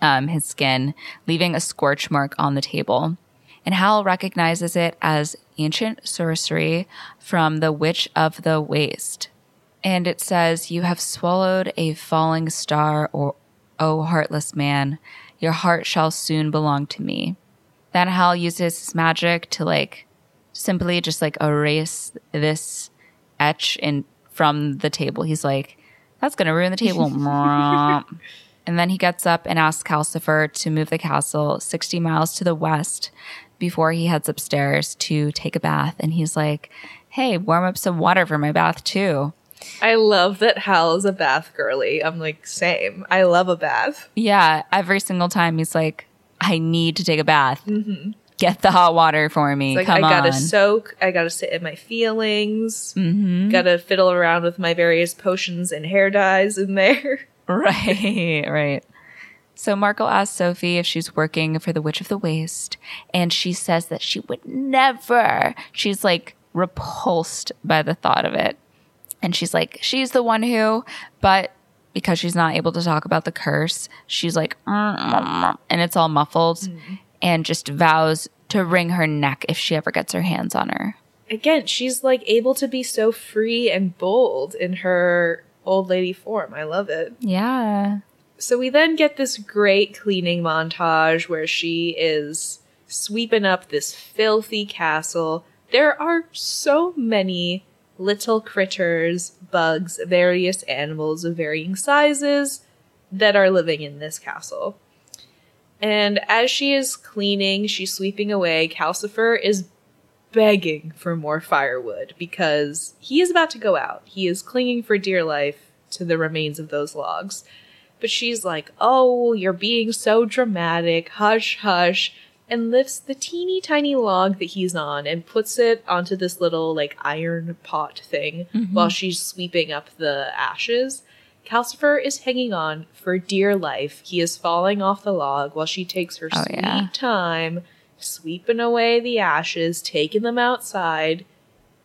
um, his skin, leaving a scorch mark on the table. And Howl recognizes it as ancient sorcery from the Witch of the Waste. And it says, You have swallowed a falling star, or, O heartless man, your heart shall soon belong to me. Then Howl uses his magic to like simply just like erase this etch in from the table. He's like, that's gonna ruin the table. and then he gets up and asks Calcifer to move the castle 60 miles to the west before he heads upstairs to take a bath. And he's like, Hey, warm up some water for my bath too. I love that Howl is a bath girly. I'm like, same. I love a bath. Yeah, every single time he's like, I need to take a bath. Get the hot water for me. Like Come I gotta on. soak. I gotta sit in my feelings. Mm-hmm. Gotta fiddle around with my various potions and hair dyes in there. Right, right. So Markl asks Sophie if she's working for the Witch of the Waste, and she says that she would never. She's like repulsed by the thought of it. And she's like, she's the one who, but because she's not able to talk about the curse, she's like, and it's all muffled, mm-hmm. and just vows to wring her neck if she ever gets her hands on her. Again, she's like able to be so free and bold in her old lady form. I love it. Yeah. So we then get this great cleaning montage where she is sweeping up this filthy castle. There are so many little critters, bugs, various animals of varying sizes that are living in this castle. And as she is cleaning, she's sweeping away, Calcifer is begging for more firewood because he is about to go out. He is clinging for dear life to the remains of those logs. But she's like, Oh, you're being so dramatic. Hush, hush. And lifts the teeny tiny log that he's on and puts it onto this little, like, iron pot thing mm-hmm. while she's sweeping up the ashes. Calcifer is hanging on for dear life. He is falling off the log while she takes her Oh, sweet yeah. time, sweeping away the ashes, taking them outside.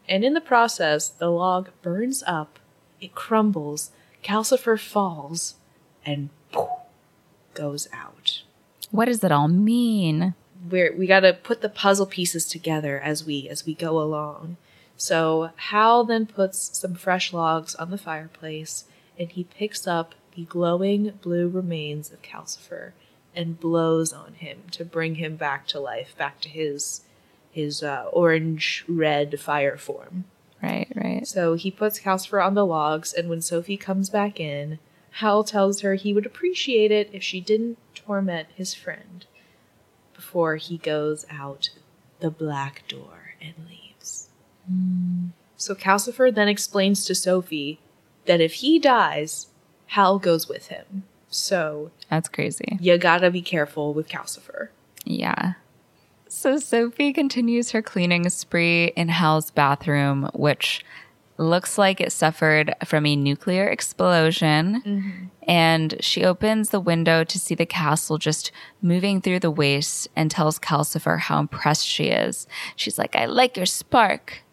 And in the process, the log burns up, it crumbles, Calcifer falls, and poof, goes out. What does it all mean? We're, we got to put the puzzle pieces together as we as we go along. So Howl then puts some fresh logs on the fireplace, and he picks up the glowing blue remains of Calcifer and blows on him to bring him back to life, back to his his uh, orange red fire form. Right, right. So he puts Calcifer on the logs, and when Sophie comes back in, Howl tells her he would appreciate it if she didn't torment his friend before he goes out the black door and leaves. Mm. So Calcifer then explains to Sophie that if he dies, Howl goes with him. So that's crazy. You gotta be careful with Calcifer. Yeah. So Sophie continues her cleaning spree in Howl's bathroom, which looks like it suffered from a nuclear explosion. Mm-hmm. And she opens the window to see the castle just moving through the waste and tells Calcifer how impressed she is. She's like, I like your spark.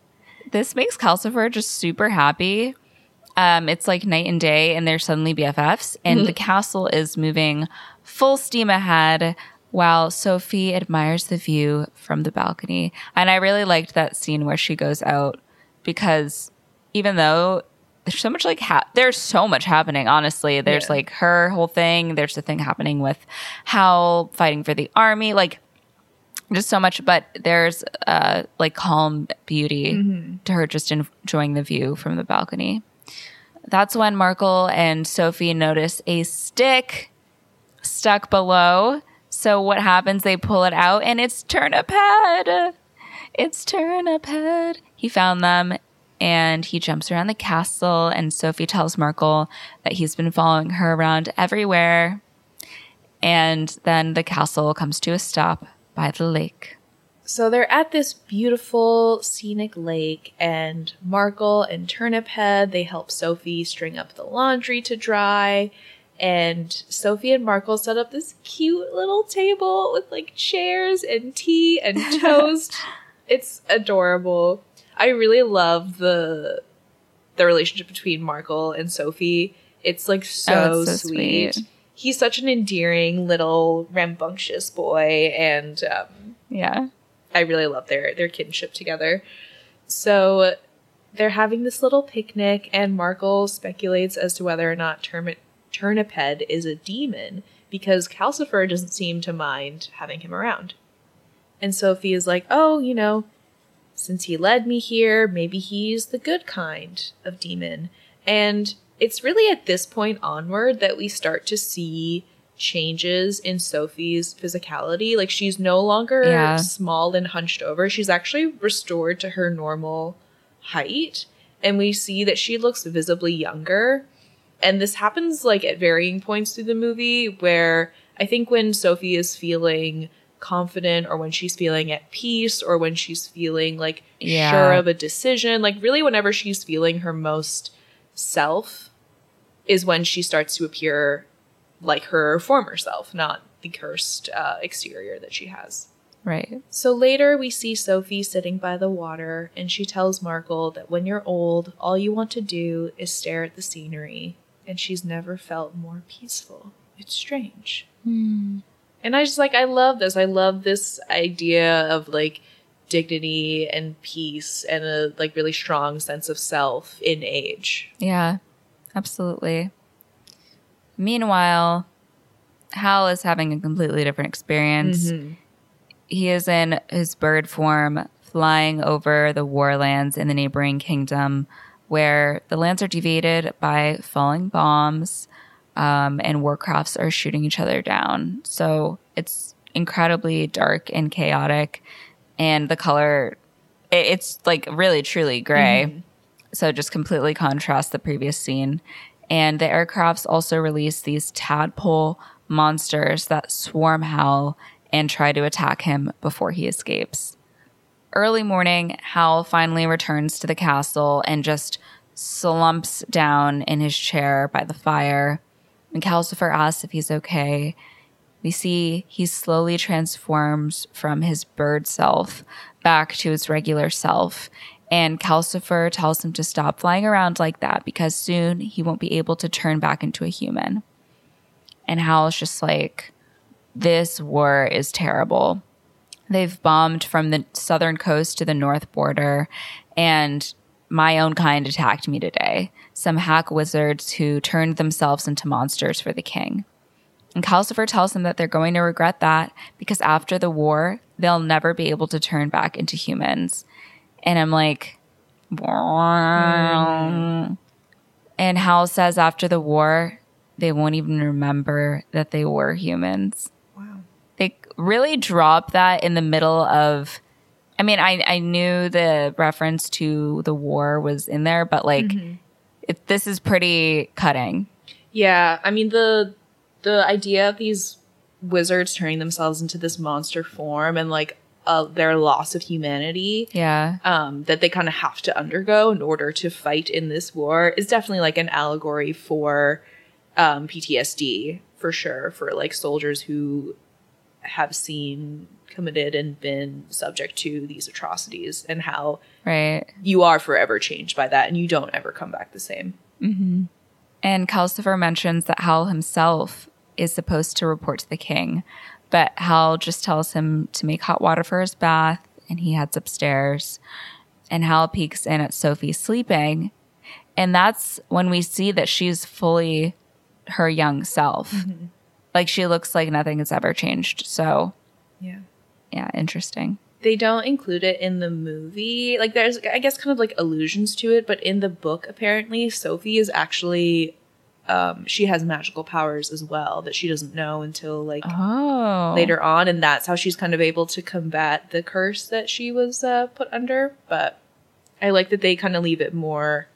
This makes Calcifer just super happy. Um, it's like night and day, and they're suddenly BFFs, and mm-hmm. the castle is moving full steam ahead while Sophie admires the view from the balcony. And I really liked that scene where she goes out because even though there's so much like ha- there's so much happening honestly there's yeah. like her whole thing there's the thing happening with Howl fighting for the army like just so much but there's uh like calm beauty mm-hmm. to her just enjoying the view from the balcony that's when Markl and Sophie notice a stick stuck below. So what happens? They pull it out and it's Turnip Head. It's Turnip Head. He found them and he jumps around the castle and Sophie tells Markl that he's been following her around everywhere. And then the castle comes to a stop by the lake. So they're at this beautiful scenic lake, and Markl and Turnip Head they help Sophie string up the laundry to dry. And Sophie and Markl set up this cute little table with like chairs and tea and toast. it's adorable. I really love the the relationship between Markl and Sophie. It's like so, oh, so sweet. sweet. He's such an endearing little rambunctious boy, and um, yeah, I really love their their kinship together. So they're having this little picnic, and Markl speculates as to whether or not Term- Turniphead is a demon because Calcifer doesn't seem to mind having him around. And Sophie is like, oh, you know, since he led me here, maybe he's the good kind of demon. And it's really at this point onward that we start to see changes in Sophie's physicality. Like she's no longer yeah. small and hunched over. She's actually restored to her normal height. And we see that she looks visibly younger. And this happens like at varying points through the movie where I think when Sophie is feeling confident or when she's feeling at peace or when she's feeling like yeah. sure of a decision, like really whenever she's feeling her most self is when she starts to appear like her former self, not the cursed uh, exterior that she has. Right. So later we see Sophie sitting by the water, and she tells Markl that when you're old, all you want to do is stare at the scenery, and she's never felt more peaceful. It's strange. Mm. And I just like, I love this. I love this idea of like dignity and peace and a like really strong sense of self in age. Yeah, absolutely. Meanwhile, Howl is having a completely different experience. Mm-hmm. He is in his bird form, flying over the warlands in the neighboring kingdom, where the lands are deviated by falling bombs, um, and warcrafts are shooting each other down. So it's incredibly dark and chaotic, and the color it, it's like really truly gray. Mm-hmm. So just completely contrasts the previous scene. And the aircrafts also release these tadpole monsters that swarm Howl and try to attack him before he escapes. Early morning, Howl finally returns to the castle and just slumps down in his chair by the fire. And Calcifer asks if he's okay. We see he slowly transforms from his bird self back to his regular self and Calcifer tells him to stop flying around like that because soon he won't be able to turn back into a human. And Howl's just like, this war is terrible. They've bombed from the southern coast to the north border, and my own kind attacked me today. Some hack wizards who turned themselves into monsters for the king. And Calcifer tells them that they're going to regret that because after the war, they'll never be able to turn back into humans. And I'm like, mm. and Howl says after the war, they won't even remember that they were humans. Wow. They really drop that in the middle of. I mean, I, I knew the reference to the war was in there, but like, mm-hmm. It, this is pretty cutting. Yeah, I mean the the idea of these wizards turning themselves into this monster form and like uh, their loss of humanity yeah um, that they kind of have to undergo in order to fight in this war is definitely like an allegory for um, ptsd for sure for like soldiers who have seen committed and been subject to these atrocities and how right you are forever changed by that and you don't ever come back the same mm-hmm. and calcifer mentions that howl himself is supposed to report to the king, but Howl just tells him to make hot water for his bath, and he heads upstairs. And Howl peeks in at Sophie sleeping, and that's when we see that she's fully her young self. Mm-hmm. Like she looks like nothing has ever changed. So, yeah, yeah, interesting they don't include it in the movie. Like there's I guess kind of like allusions to it, but in the book apparently Sophie is actually um, she has magical powers as well that she doesn't know until like oh. later on, and that's how she's kind of able to combat the curse that she was uh, put under. But I like that they kind of leave it more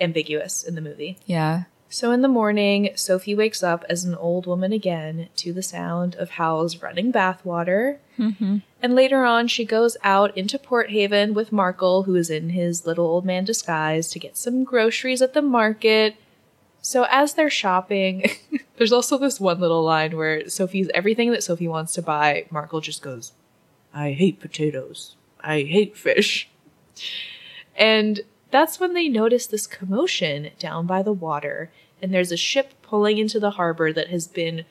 ambiguous in the movie. Yeah. So in the morning, Sophie wakes up as an old woman again to the sound of Howl's running bathwater. Mm-hmm. And later on, she goes out into Port Haven with Markl, who is in his little old man disguise, to get some groceries at the market. So as they're shopping, there's also this one little line where Sophie's everything that Sophie wants to buy, Markl just goes, I hate potatoes. I hate fish. And that's when they notice this commotion down by the water, and there's a ship pulling into the harbor that has been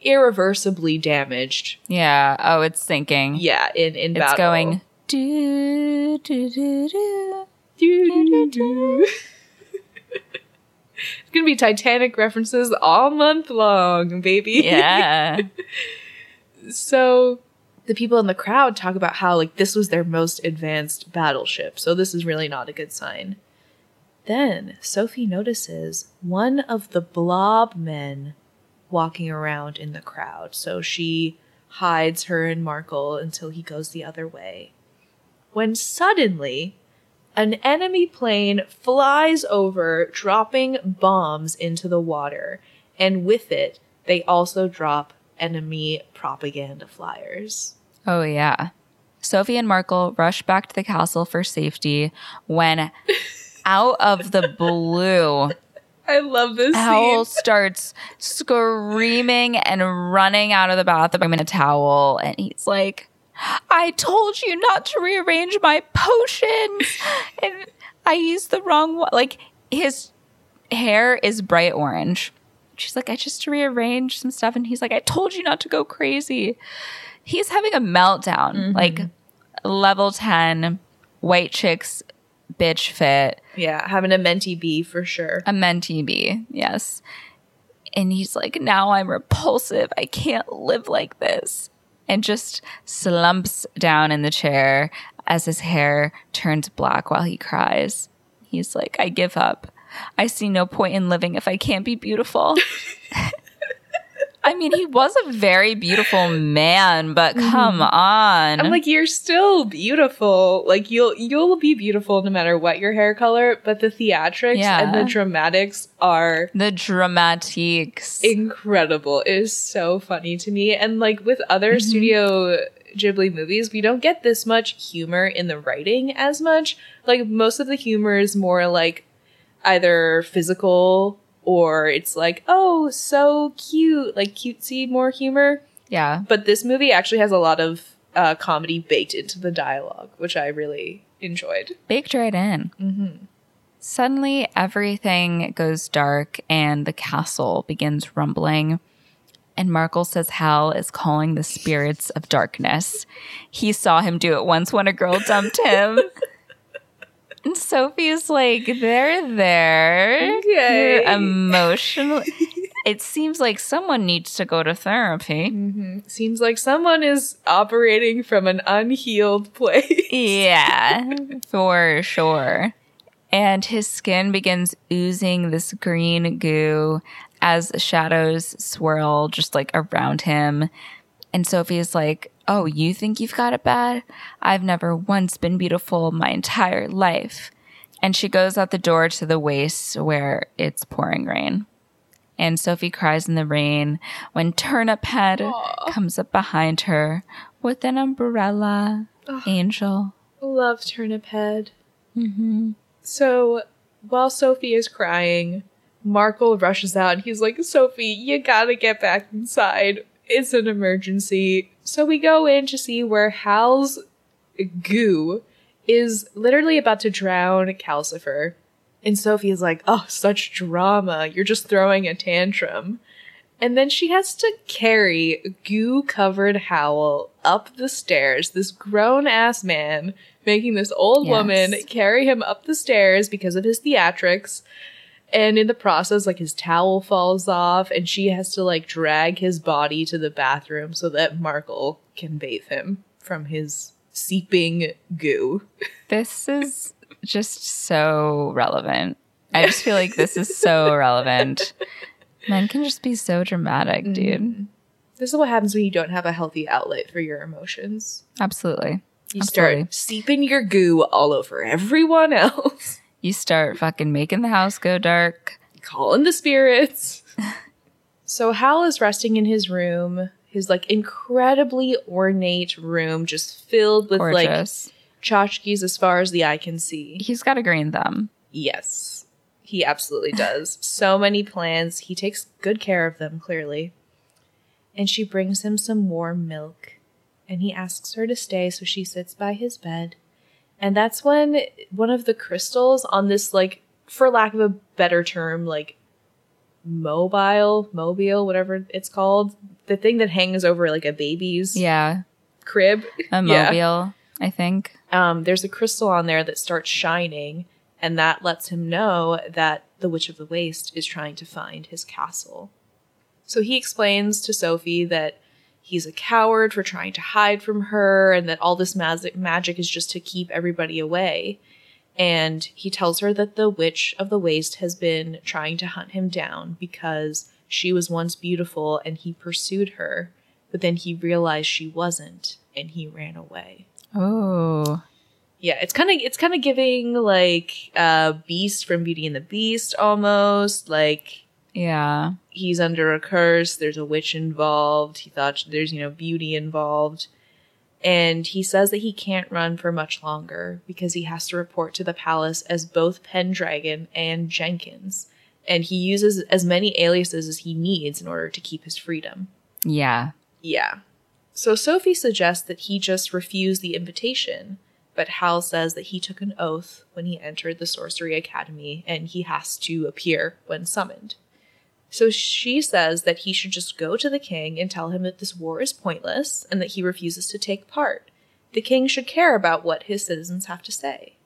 irreversibly damaged. Yeah. Oh, it's sinking. Yeah, in in it's battle. going do do do do do do do. It's gonna be Titanic references all month long, baby. Yeah. so the people in the crowd talk about how like this was their most advanced battleship, so this is really not a good sign. Then Sophie notices one of the blob men walking around in the crowd, so she hides her and Markl until he goes the other way. When suddenly an enemy plane flies over, dropping bombs into the water. And with it, they also drop enemy propaganda flyers. Oh, yeah. Sophie and Markl rush back to the castle for safety when, out of the blue, I love this. Howl starts screaming and running out of the bathroom in a towel, and he's like, I told you not to rearrange my potions. and I used the wrong one. Like his hair is bright orange. She's like, I just rearranged some stuff. And he's like, I told you not to go crazy. He's having a meltdown, mm-hmm. like level 10, white chicks, bitch fit. Yeah, having a mentee bee for sure. A mentee bee, yes. And he's like, now I'm repulsive. I can't live like this and just slumps down in the chair as his hair turns black while he cries. He's like, I give up. I see no point in living if I can't be beautiful. I mean, he was a very beautiful man, but mm-hmm. come on. I'm like, you're still beautiful. Like you'll you'll be beautiful no matter what your hair color, but the theatrics yeah. and the dramatics are the dramatics incredible. It is so funny to me. And like with other mm-hmm. studio Ghibli movies, we don't get this much humor in the writing as much. Like most of the humor is more like either physical or it's like, oh, so cute, like cutesy, more humor. Yeah. But this movie actually has a lot of uh, comedy baked into the dialogue, which I really enjoyed. Baked right in. Mm-hmm. Suddenly, everything goes dark and the castle begins rumbling. and Markl says Howl is calling the spirits of darkness. He saw him do it once when a girl dumped him. and Sophie's like, they're there. Okay. You're emotional. it seems like someone needs to go to therapy. Mm-hmm. Seems like someone is operating from an unhealed place. Yeah, for sure. And his skin begins oozing this green goo as shadows swirl just like around him. And Sophie is like, Oh, you think you've got it bad? I've never once been beautiful my entire life. And she goes out the door to the waste where it's pouring rain. And Sophie cries in the rain when Turnip Head comes up behind her with an umbrella. Angel. Love Turnip Head. Mm-hmm. So while Sophie is crying, Markl rushes out and he's like, Sophie, you gotta get back inside. It's an emergency. So we go in to see where Howl's goo is literally about to drown Calcifer. And Sophie is like, oh, such drama. You're just throwing a tantrum. And then she has to carry goo covered Howl up the stairs, this grown ass man making this old Yes. woman carry him up the stairs because of his theatrics. And in the process, like his towel falls off, and she has to like drag his body to the bathroom so that Markl can bathe him from his seeping goo. This is just so relevant. I just feel like this is so relevant. Men can just be so dramatic, mm-hmm. dude. This is what happens when you don't have a healthy outlet for your emotions. Absolutely. You Absolutely. start seeping your goo all over everyone else, You start fucking making the house go dark. calling the spirits. so Howl is resting in his room, his like incredibly ornate room, just filled with like Gorgeous. tchotchkes as far as the eye can see. He's got a green thumb. Yes, he absolutely does. so many plans. He takes good care of them, clearly. And she brings him some warm milk. And he asks her to stay, so she sits by his bed. And that's when one of the crystals on this, like, for lack of a better term, like, mobile, mobile, whatever it's called, the thing that hangs over, like, a baby's Yeah. crib. A Yeah. mobile, I think. um, there's a crystal on there that starts shining, and that lets him know that the Witch of the Waste is trying to find his castle. So he explains to Sophie that he's a coward for trying to hide from her, and that all this magic magic is just to keep everybody away. And he tells her that the Witch of the Waste has been trying to hunt him down because she was once beautiful and he pursued her, but then he realized she wasn't and he ran away. Oh. Yeah, it's kind of it's kind of giving like uh Beast from Beauty and the Beast almost like Yeah. He's under a curse, there's a witch involved, he thought there's you know beauty involved. And he says that he can't run for much longer because he has to report to the palace as both Pendragon and Jenkins. And he uses as many aliases as he needs in order to keep his freedom. Yeah. Yeah. So Sophie suggests that he just refuse the invitation, but Howl says that he took an oath when he entered the Sorcery Academy and he has to appear when summoned. So she says that he should just go to the king and tell him that this war is pointless and that he refuses to take part. The king should care about what his citizens have to say.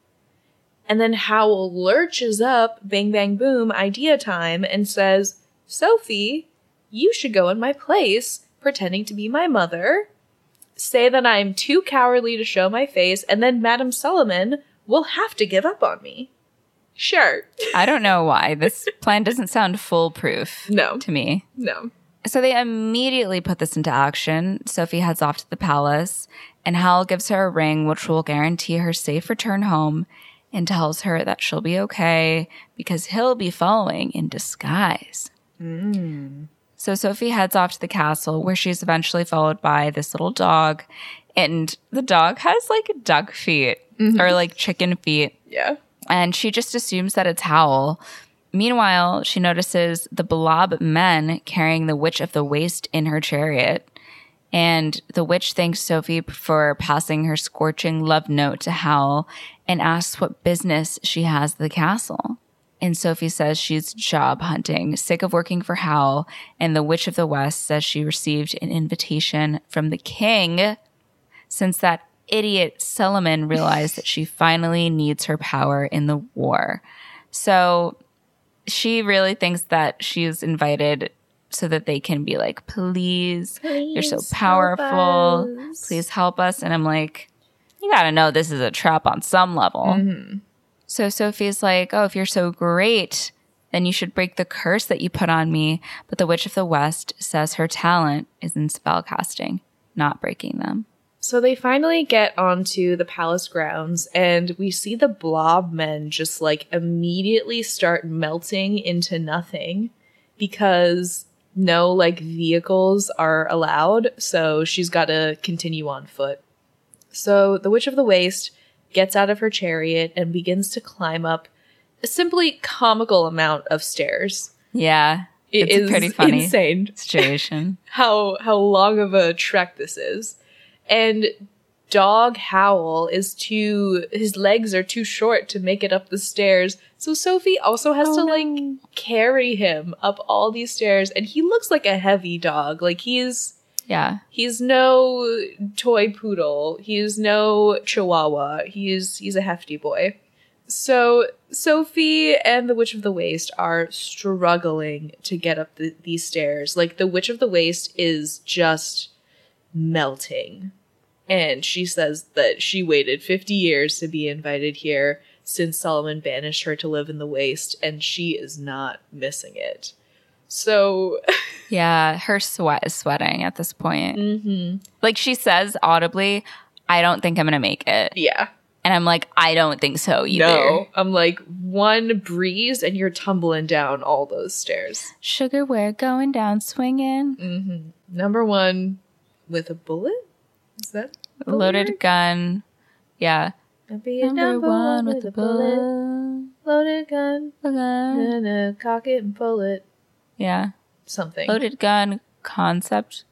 And then Howl lurches up, bang bang boom, idea time, and says, Sophie, you should go in my place, pretending to be my mother, say that I'm too cowardly to show my face, and then Madame Suliman will have to give up on me. Sure. I don't know why. This plan doesn't sound foolproof No. to me. No. So they immediately put this into action. Sophie heads off to the palace, and Howl gives her a ring which will guarantee her safe return home and tells her that she'll be okay because he'll be following in disguise. Mm. So Sophie heads off to the castle where she's eventually followed by this little dog, and the dog has like duck feet mm-hmm. or like chicken feet Yeah. And she just assumes that it's Howl. Meanwhile, she notices the blob men carrying the Witch of the Waste in her chariot. And the witch thanks Sophie for passing her scorching love note to Howl and asks what business she has at the castle. And Sophie says she's job hunting, sick of working for Howl. And the Witch of the West says she received an invitation from the king since that idiot Suliman realized that she finally needs her power in the war. So she really thinks that she's invited so that they can be like, please, you're so Please help powerful. Please help us. And I'm like, you gotta know this is a trap on some level. Mm-hmm. So Sophie's like, oh, if you're so great, then you should break the curse that you put on me. But the Witch of the West says her talent is in spellcasting, not breaking them. So they finally get onto the palace grounds, and we see the blob men just like immediately start melting into nothing because no like vehicles are allowed. So she's got to continue on foot. So the Witch of the Waste gets out of her chariot and begins to climb up a simply comical amount of stairs. Yeah. It it's is pretty funny insane situation. how how long of a trek this is. And Dog Howl is too his legs are too short to make it up the stairs. So Sophie also has Oh, to no. like carry him up all these stairs and he looks like a heavy dog. Like he's Yeah. he's no toy poodle. He's no chihuahua. He's he's a hefty boy. So Sophie and the Witch of the Waste are struggling to get up the, these stairs. Like the Witch of the Waste is just melting. And she says that she waited 50 years to be invited here since Suliman banished her to live in the waste, and she is not missing it. So, Yeah. Her sweat is sweating at this point. mhm. Like she says audibly, I don't think I'm going to make it. yeah. And I'm like, I don't think so either. No, I'm like one breeze and you're tumbling down all those stairs. Sugar, we're going down swinging. Mm-hmm. Number one with a bullet. Is that a Loaded word? gun. Yeah. Be a number, one with a bullet. Loaded gun. Gun. Gonna cock it and pull it. Yeah. Something. Loaded gun concept.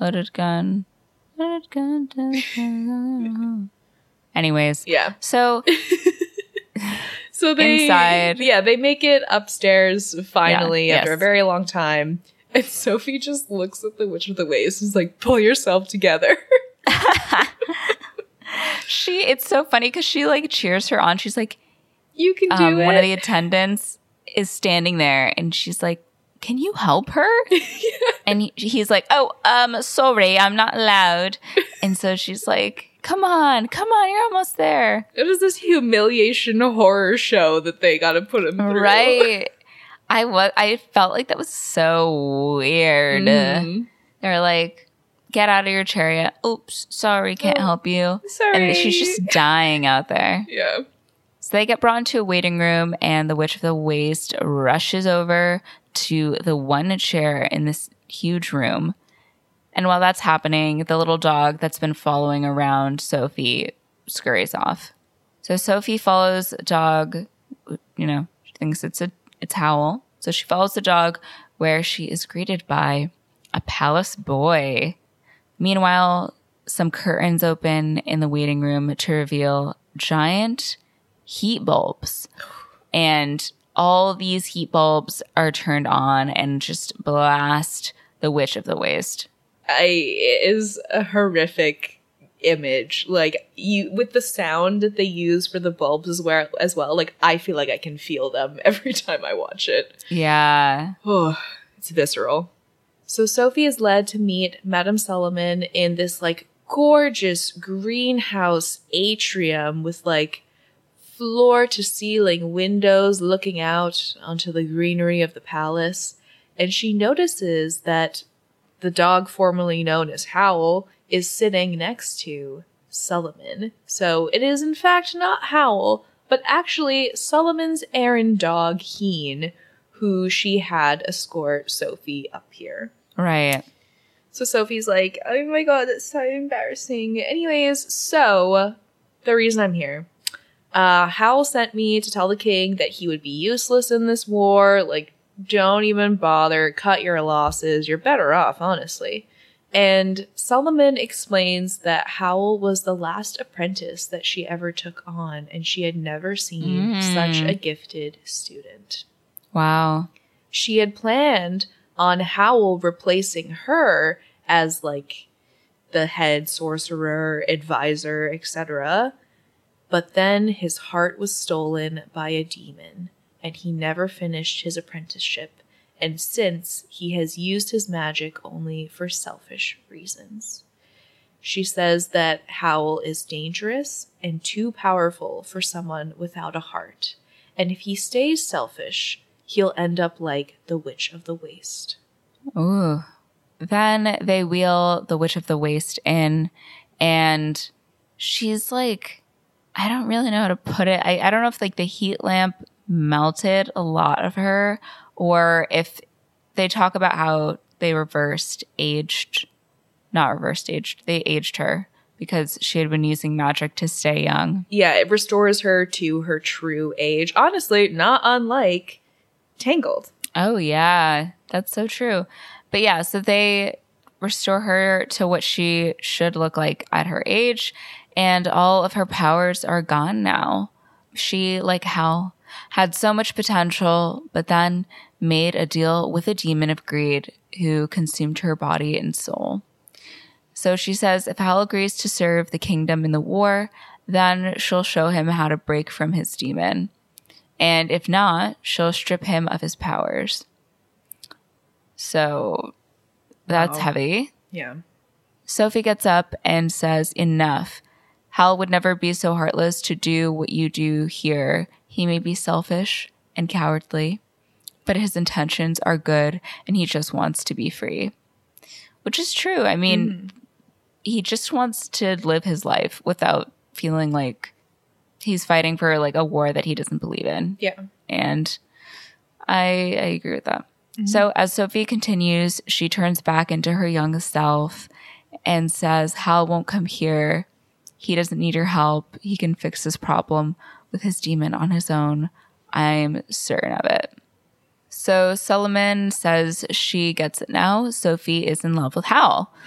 Loaded gun. Loaded gun. dun, dun. Anyways, Yeah. so So they Inside. Yeah, they make it upstairs finally Yeah, after yes. a very long time. And Sophie just looks at the Witch of the Waste and is like, pull yourself together. she, it's so funny because she like cheers her on. She's like, you can do um, it. one of the attendants is standing there and she's like, can you help her? And he, he's like, oh, um, sorry, I'm not allowed. And so she's like, come on, come on, you're almost there. It was this humiliation horror show that they got to put him through. Right. I was, I felt like that was so weird. Mhm. They're like, get out of your chariot. Oops, sorry, can't Oh, help you. sorry. And she's just dying out there. Yeah. So they get brought into a waiting room, and the Witch of the Waste rushes over to the one chair in this huge room. And while that's happening, the little dog that's been following around Sophie scurries off. So Sophie follows dog, you know, she thinks it's a it's Howl. So she follows the dog where she is greeted by a palace boy. Meanwhile, some curtains open in the waiting room to reveal giant heat bulbs. And all these heat bulbs are turned on and just blast the witch of the waste. I it is a horrific image. Like you with the sound that they use for the bulbs as well as well, like I feel like I can feel them every time I watch it. Yeah. Oh, it's visceral. So Sophie is led to meet Madame Suliman in this like gorgeous greenhouse atrium with like floor to ceiling windows looking out onto the greenery of the palace. And she notices that the dog formerly known as Howl is sitting next to Suliman. So it is in fact not Howl, but actually Suliman's errand dog Heen, who she had escort Sophie up here. Right. So Sophie's like, oh my god, that's so embarrassing. Anyways, so the reason I'm here. Uh, Howl sent me to tell the king that he would be useless in this war. Like, don't even bother. Cut your losses. You're better off, honestly. And Suliman explains that Howl was the last apprentice that she ever took on, and she had never seen such mm. a gifted student. Wow. She had planned on Howl replacing her as like the head sorcerer, advisor, etc. But then his heart was stolen by a demon, and he never finished his apprenticeship. And since he has used his magic only for selfish reasons. She says that Howl is dangerous and too powerful for someone without a heart. And if he stays selfish, he'll end up like the Witch of the Waste. Ooh. Then they wheel the Witch of the Waste in, and she's like, I don't really know how to put it. I, I don't know if like the heat lamp melted a lot of her, or if they talk about how they reversed aged, not reversed aged, they aged her because she had been using magic to stay young. Yeah, it restores her to her true age. Honestly, not unlike Tangled. Oh, yeah, that's so true. But yeah, so they restore her to what she should look like at her age, and all of her powers are gone now. She, like Howl, had so much potential, but then made a deal with a demon of greed who consumed her body and soul. So she says if Howl agrees to serve the kingdom in the war, then she'll show him how to break from his demon. And if not, she'll strip him of his powers. So that's Wow. heavy. Yeah. Sophie gets up and says, Enough. Howl would never be so heartless to do what you do here. He may be selfish and cowardly, but his intentions are good and he just wants to be free. Which is true. I mean, hmm. he just wants to live his life without feeling like he's fighting for like a war that he doesn't believe in. Yeah. And I, I agree with that. Mm-hmm. So as Sophie continues, she turns back into her young self and says, Howl won't come here. He doesn't need your help. He can fix this problem with his demon on his own. I'm certain of it. So Suliman says she gets it now. Sophie is in love with Howl.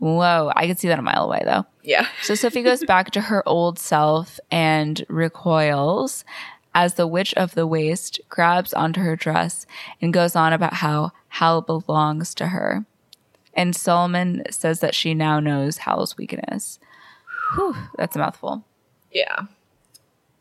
Whoa, I could see that a mile away though. Yeah. So Sophie goes back to her old self and recoils as the witch of the waste grabs onto her dress and goes on about how Howl belongs to her. And Suliman says that she now knows Howl's weakness. Whew, that's a mouthful. Yeah.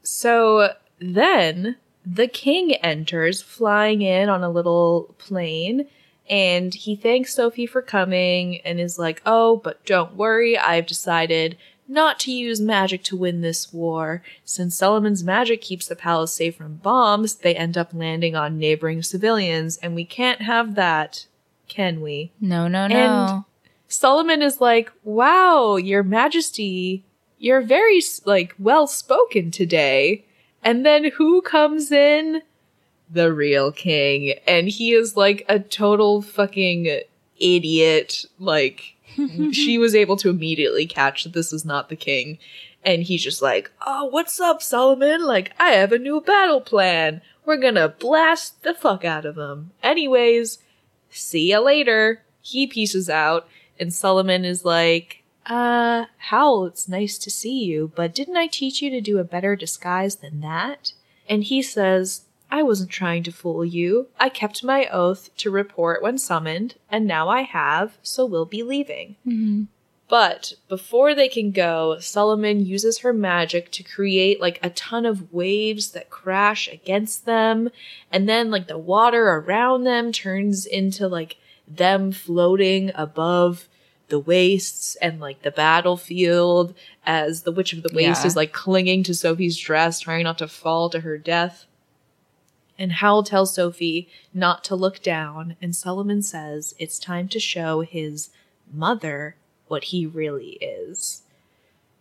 So then the king enters, flying in on a little plane, and he thanks Sophie for coming and is like, Oh, but don't worry, I've decided not to use magic to win this war. Since Suliman's magic keeps the palace safe from bombs, they end up landing on neighboring civilians, and we can't have that, can we? No, no, no. And- Suliman is like, "Wow, your majesty, you're very like well spoken today." And then who comes in? The real king, and he is like a total fucking idiot. Like she was able to immediately catch that this is not the king. And he's just like, "Oh, what's up, Suliman? Like, I have a new battle plan. We're gonna blast the fuck out of them." Anyways, see ya later. He pieces out, and Suliman is like, uh, Howl, it's nice to see you, but didn't I teach you to do a better disguise than that? And he says, I wasn't trying to fool you. I kept my oath to report when summoned, and now I have, so we'll be leaving. Mm-hmm. But before they can go, Suliman uses her magic to create like a ton of waves that crash against them. And then like the water around them turns into like them floating above the wastes and like the battlefield as the Witch of the Waste Yeah. is like clinging to Sophie's dress, trying not to fall to her death. And Howl tells Sophie not to look down, and Suliman says it's time to show his mother what he really is.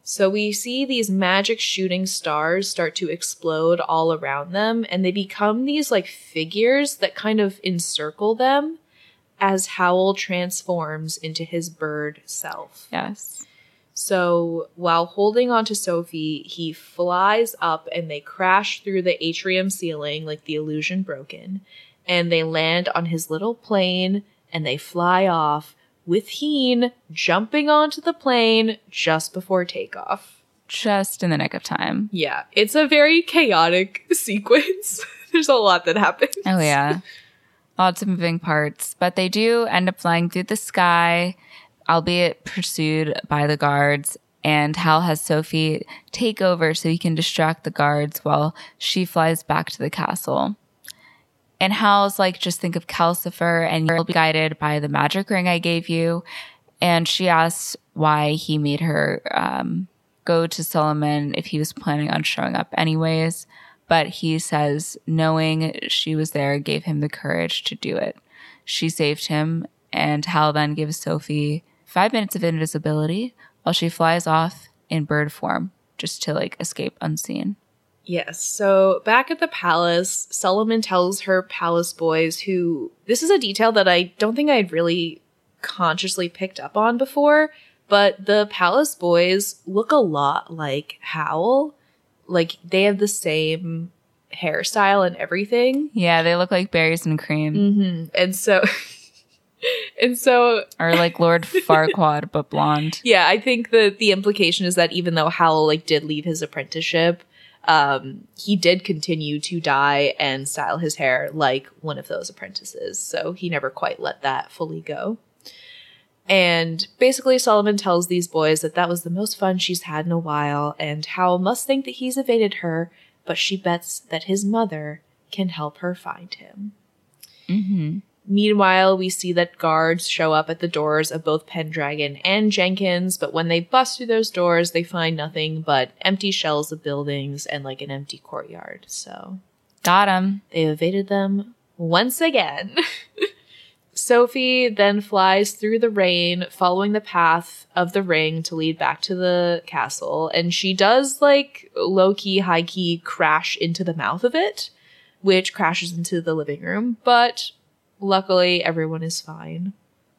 So we see these magic shooting stars start to explode all around them, and they become these like figures that kind of encircle them as Howl transforms into his bird self. Yes. So while holding onto Sophie, he flies up and they crash through the atrium ceiling like the illusion broken. And they land on his little plane and they fly off with Heen jumping onto the plane just before takeoff. Just in the nick of time. Yeah, it's a very chaotic sequence. There's a lot that happens. Oh, yeah. Lots of moving parts. But they do end up flying through the sky, albeit pursued by the guards. And Howl has Sophie take over so he can distract the guards while she flies back to the castle. And Howl's like, just think of Calcifer and you'll be guided by the magic ring I gave you. And she asks why he made her um, go to Suliman if he was planning on showing up anyways. But he says knowing she was there gave him the courage to do it. She saved him, and Howl then gives Sophie five minutes of invisibility while she flies off in bird form just to like escape unseen. Yes. So back at the palace, Suliman tells her palace boys who this is a detail that I don't think I'd really consciously picked up on before, but the palace boys look a lot like Howl. Like they have the same hairstyle and everything. Yeah, they look like berries and cream. Mm-hmm. And so and so or like Lord Farquaad but blonde. Yeah, I think the the implication is that even though Howl like did leave his apprenticeship, um, he did continue to dye and style his hair like one of those apprentices. So he never quite let that fully go. And basically, Suliman tells these boys that that was the most fun she's had in a while, and Howl must think that he's evaded her, but she bets that his mother can help her find him. Mm-hmm. Meanwhile, we see that guards show up at the doors of both Pendragon and Jenkins, but when they bust through those doors, they find nothing but empty shells of buildings and like an empty courtyard. So, got him. They evaded them once again. Sophie then flies through the rain, following the path of the ring to lead back to the castle, and she does like low key, high key crash into the mouth of it, which crashes into the living room, but Luckily, everyone is fine.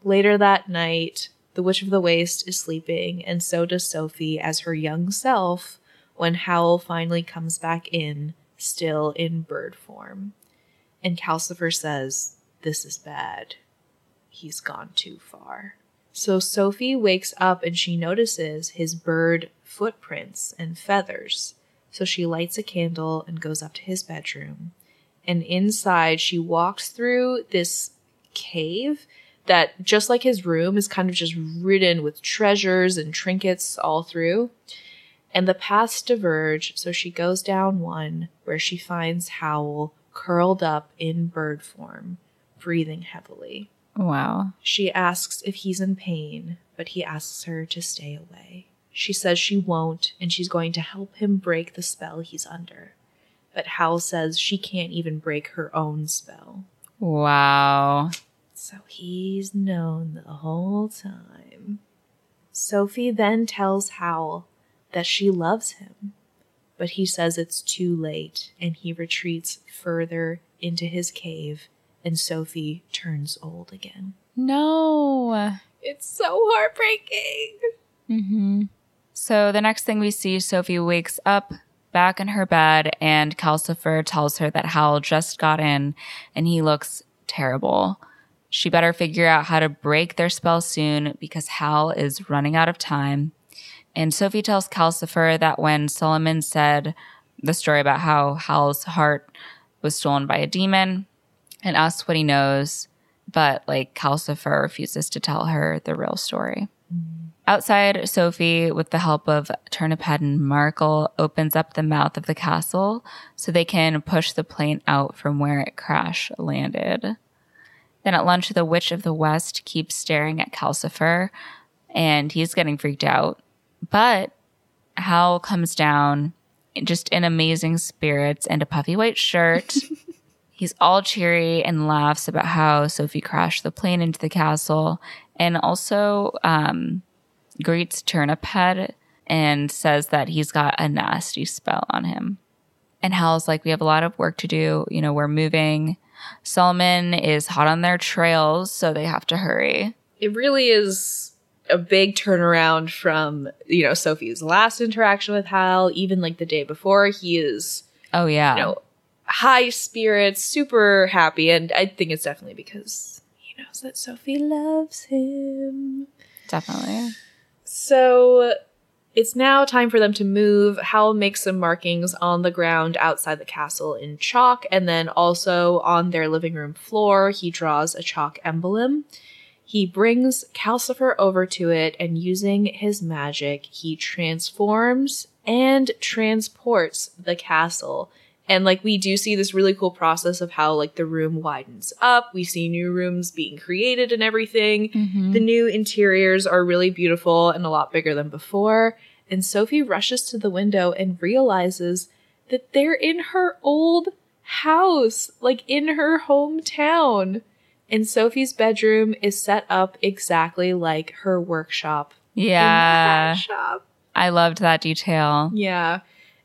Later that night, the Witch of the Waste is sleeping, and so does Sophie as her young self when Howl finally comes back in, still in bird form. And Calcifer says, This is bad. He's gone too far. So Sophie wakes up and she notices his bird footprints and feathers. So she lights a candle and goes up to his bedroom and inside she walks through this cave that just like his room is kind of just ridden with treasures and trinkets all through and the paths diverge so she goes down one where she finds howl curled up in bird form breathing heavily wow she asks if he's in pain but he asks her to stay away she says she won't and she's going to help him break the spell he's under but Howl says she can't even break her own spell. Wow. So he's known the whole time. Sophie then tells Howl that she loves him, but he says it's too late and he retreats further into his cave and Sophie turns old again. No. It's so heartbreaking. Mm-hmm. So the next thing we see, Sophie wakes up back in her bed, and Calcifer tells her that Howl just got in and he looks terrible. She better figure out how to break their spell soon because Howl is running out of time. And Sophie tells Calcifer that when Suliman said the story about how Howl's heart was stolen by a demon and asks what he knows, but like Calcifer refuses to tell her the real story. Mm-hmm. Outside, Sophie, with the help of Turniphead and Markl, opens up the mouth of the castle so they can push the plane out from where it crash landed. Then at lunch, the Witch of the West keeps staring at Calcifer, and he's getting freaked out. But Howl comes down just in amazing spirits and a puffy white shirt. He's all cheery and laughs about how Sophie crashed the plane into the castle and also um, greets Turniphead and says that he's got a nasty spell on him. And Howl's like, We have a lot of work to do. You know, we're moving. Suliman is hot on their trails, so they have to hurry. It really is a big turnaround from, you know, Sophie's last interaction with Howl, even like the day before. He is, oh, yeah. You know, high spirits, super happy. And I think it's definitely because, he knows that Sophie loves him. Definitely. So it's now time for them to move. Howl makes some markings on the ground outside the castle in chalk, and then also on their living room floor, he draws a chalk emblem. He brings Calcifer over to it, and using his magic, he transforms and transports the castle. And like we do see this really cool process of how like the room widens up. We see new rooms being created and everything. Mm-hmm. The new interiors are really beautiful and a lot bigger than before. And Sophie rushes to the window and realizes that they're in her old house, like in her hometown. And Sophie's bedroom is set up exactly like her workshop. Yeah. shop. I loved that detail. Yeah.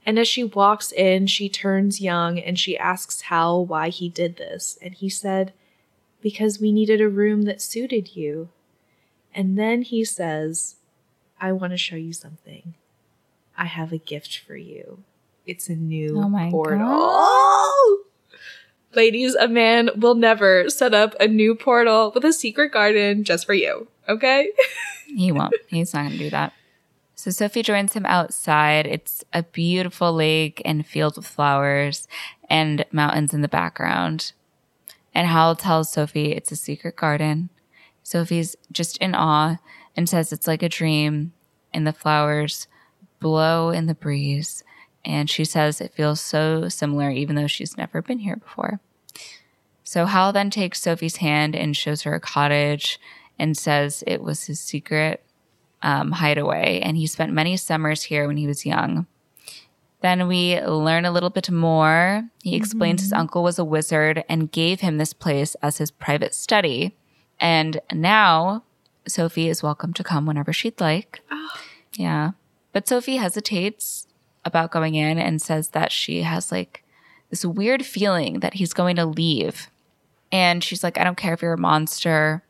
And as she walks in, she turns young and she asks Howl why he did this. And he said, Because we needed a room that suited you. And then he says, I want to show you something. I have a gift for you. It's a new Oh my portal. God. Ladies, a man will never set up a new portal with a secret garden just for you. Okay? He won't. He's not going to do that. So Sophie joins him outside. It's a beautiful lake and fields with flowers and mountains in the background. And Howl tells Sophie it's a secret garden. Sophie's just in awe and says it's like a dream, and the flowers blow in the breeze. And she says it feels so similar, even though she's never been here before. So Howl then takes Sophie's hand and shows her a cottage and says it was his secret um, hideaway, and he spent many summers here when he was young. Then we learn a little bit more. He explains his uncle was a wizard and gave him this place as his private study. And now Sophie is welcome to come whenever she'd like. Yeah. But Sophie hesitates about going in and says that she has like this weird feeling that he's going to leave. And she's like, I don't care if you're a monster.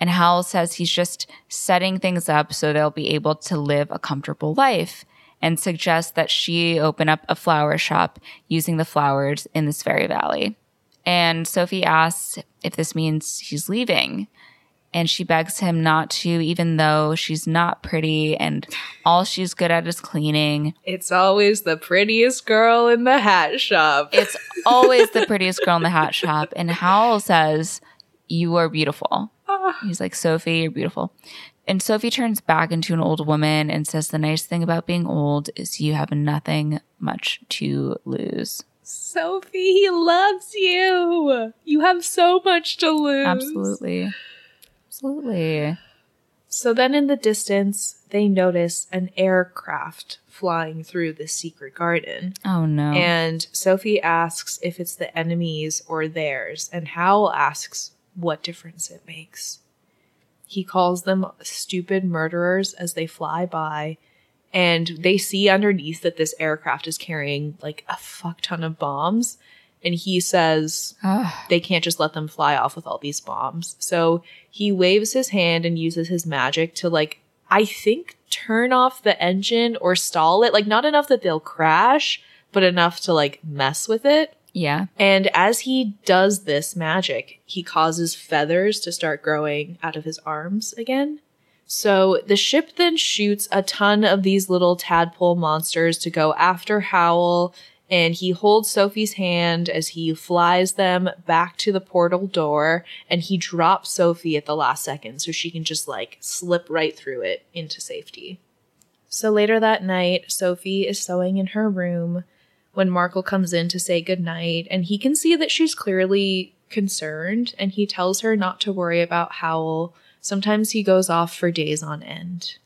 And Howl says he's just setting things up so they'll be able to live a comfortable life and suggests that she open up a flower shop using the flowers in this fairy valley. And Sophie asks if this means he's leaving. And she begs him not to, even though she's not pretty and all she's good at is cleaning. It's always the prettiest girl in the hat shop. It's always the prettiest girl in the hat shop. And Howl says, You are beautiful. Ah. He's like, Sophie, you're beautiful. And Sophie turns back into an old woman and says, The nice thing about being old is you have nothing much to lose. Sophie, he loves you. You have so much to lose. Absolutely. Absolutely. So then in the distance, they notice an aircraft flying through the secret garden. Oh, no. And Sophie asks if it's the enemy's or theirs, and Howl asks what difference it makes. He calls them stupid murderers as they fly by, and they see underneath that this aircraft is carrying like a fuck ton of bombs. And he says Ugh. they can't just let them fly off with all these bombs. So he waves his hand and uses his magic to like I think turn off the engine or stall it. Like not enough that they'll crash, but enough to like mess with it. Yeah. And as he does this magic, he causes feathers to start growing out of his arms again. So the ship then shoots a ton of these little tadpole monsters to go after Howl, and he holds Sophie's hand as he flies them back to the portal door, and he drops Sophie at the last second so she can just like slip right through it into safety. So later that night, Sophie is sewing in her room when Markl comes in to say goodnight, and he can see that she's clearly concerned, and he tells her not to worry about Howl. Sometimes he goes off for days on end.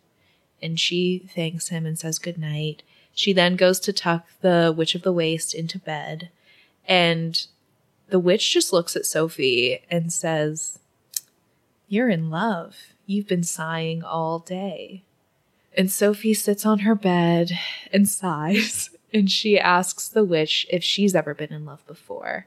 And she thanks him and says goodnight. She then goes to tuck the Witch of the Waste into bed, and the witch just looks at Sophie and says, You're in love. You've been sighing all day. And Sophie sits on her bed and sighs, and she asks the witch if she's ever been in love before.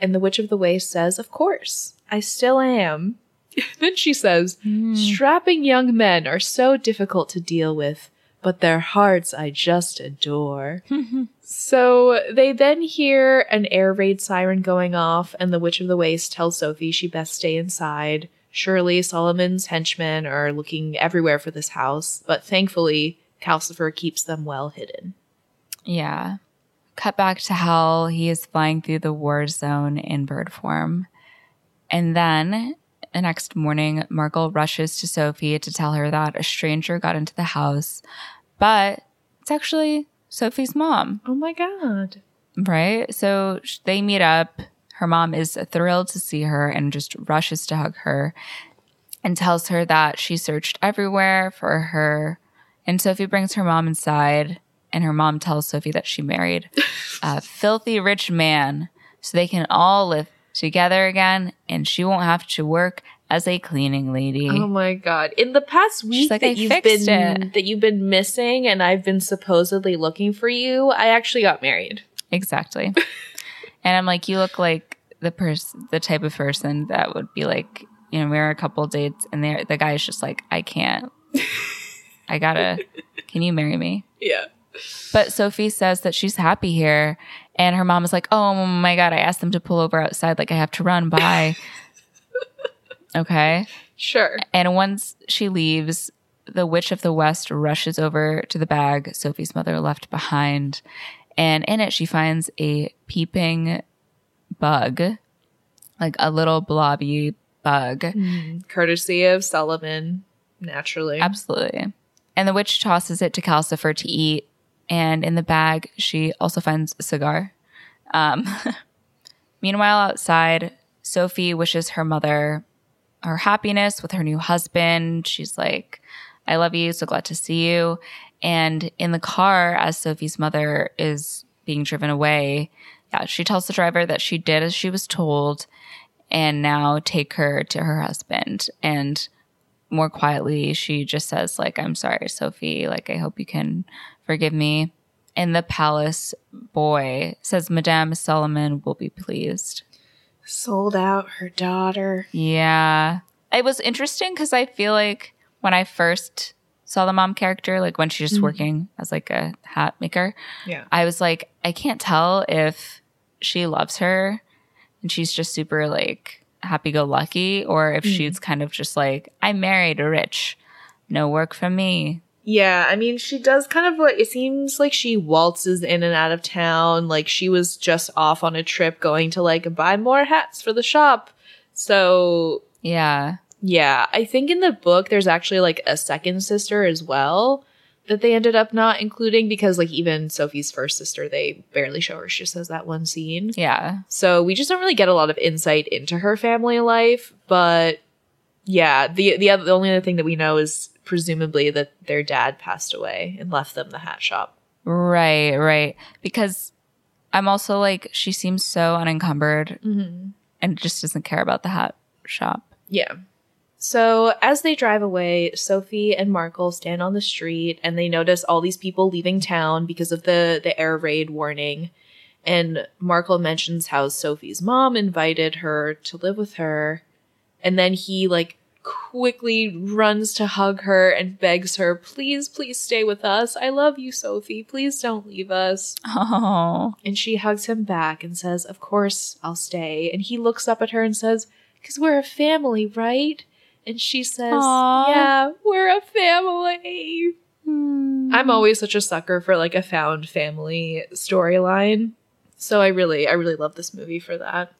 And the Witch of the Waste says, Of course, I still am. then she says, hmm. Strapping young men are so difficult to deal with, but their hearts I just adore. so they then hear an air raid siren going off, and the Witch of the Waste tells Sophie she best stay inside. Surely Suliman's henchmen are looking everywhere for this house, but thankfully, Calcifer keeps them well hidden. Yeah. Cut back to Howl. He is flying through the war zone in bird form. And then the next morning, Markl rushes to Sophie to tell her that a stranger got into the house, but it's actually Sophie's mom, Oh my god. right? So they meet up. Her mom is thrilled to see her and just rushes to hug her and tells her that she searched everywhere for her. And Sophie brings her mom inside, and her mom tells Sophie that she married a filthy rich man so they can all live together again and she won't have to work as a cleaning lady. Oh my god. In the past week like, that "I you've been it." that you've been missing and I've been supposedly looking for you, I actually got married. Exactly. and I'm like, you look like the person, the type of person that would be like, you know, we're a couple dates, and there, the guy's just like, I can't. I gotta. Can you marry me? Yeah. But Sophie says that she's happy here, and her mom is like, "Oh my god, I asked them to pull over outside. Like I have to run. Bye." okay. Sure. And once she leaves, the Witch of the West rushes over to the bag Sophie's mother left behind. And in it, she finds a peeping bug, like a little blobby bug. Mm-hmm. Courtesy of Suliman, naturally. Absolutely. And the witch tosses it to Calcifer to eat. And in the bag, she also finds a cigar. Um, meanwhile, outside, Sophie wishes her mother her happiness with her new husband. She's like, I love you. So glad to see you. And in the car, as Sophie's mother is being driven away, yeah, she tells the driver that she did as she was told and now take her to her husband. And more quietly, she just says, like, I'm sorry, Sophie. Like, I hope you can forgive me. And the palace boy says, Madame Suliman will be pleased. Sold out her daughter. Yeah. It was interesting because I feel like when I first saw the mom character, like when she's just mm-hmm. working as like a hat maker, Yeah. I was like, I can't tell if she loves her and she's just super like happy go lucky or if mm-hmm. she's kind of just like, I'm married rich, no work from me. Yeah, I mean, she does kind of like, it seems like she waltzes in and out of town. Like she was just off on a trip going to like buy more hats for the shop. So, Yeah. yeah, I think in the book there's actually like a second sister as well that they ended up not including because like even Sophie's first sister, they barely show her. She just has that one scene. Yeah. So we just don't really get a lot of insight into her family life, but yeah, the the other the only other thing that we know is presumably that their dad passed away and left them the hat shop. Right, right. Because I'm also like, she seems so unencumbered mm-hmm. and just doesn't care about the hat shop. Yeah. So as they drive away, Sophie and Markl stand on the street and they notice all these people leaving town because of the the air raid warning. And Markl mentions how Sophie's mom invited her to live with her. And then he like quickly runs to hug her and begs her, "Please, please stay with us. I love you, Sophie. Please don't leave us." Oh, And she hugs him back and says, Of course I'll stay. And he looks up at her and says, Because we're a family, right? And she says, Aw. Yeah, we're a family. Hmm. I'm always such a sucker for like a found family storyline. So I really, I really love this movie for that.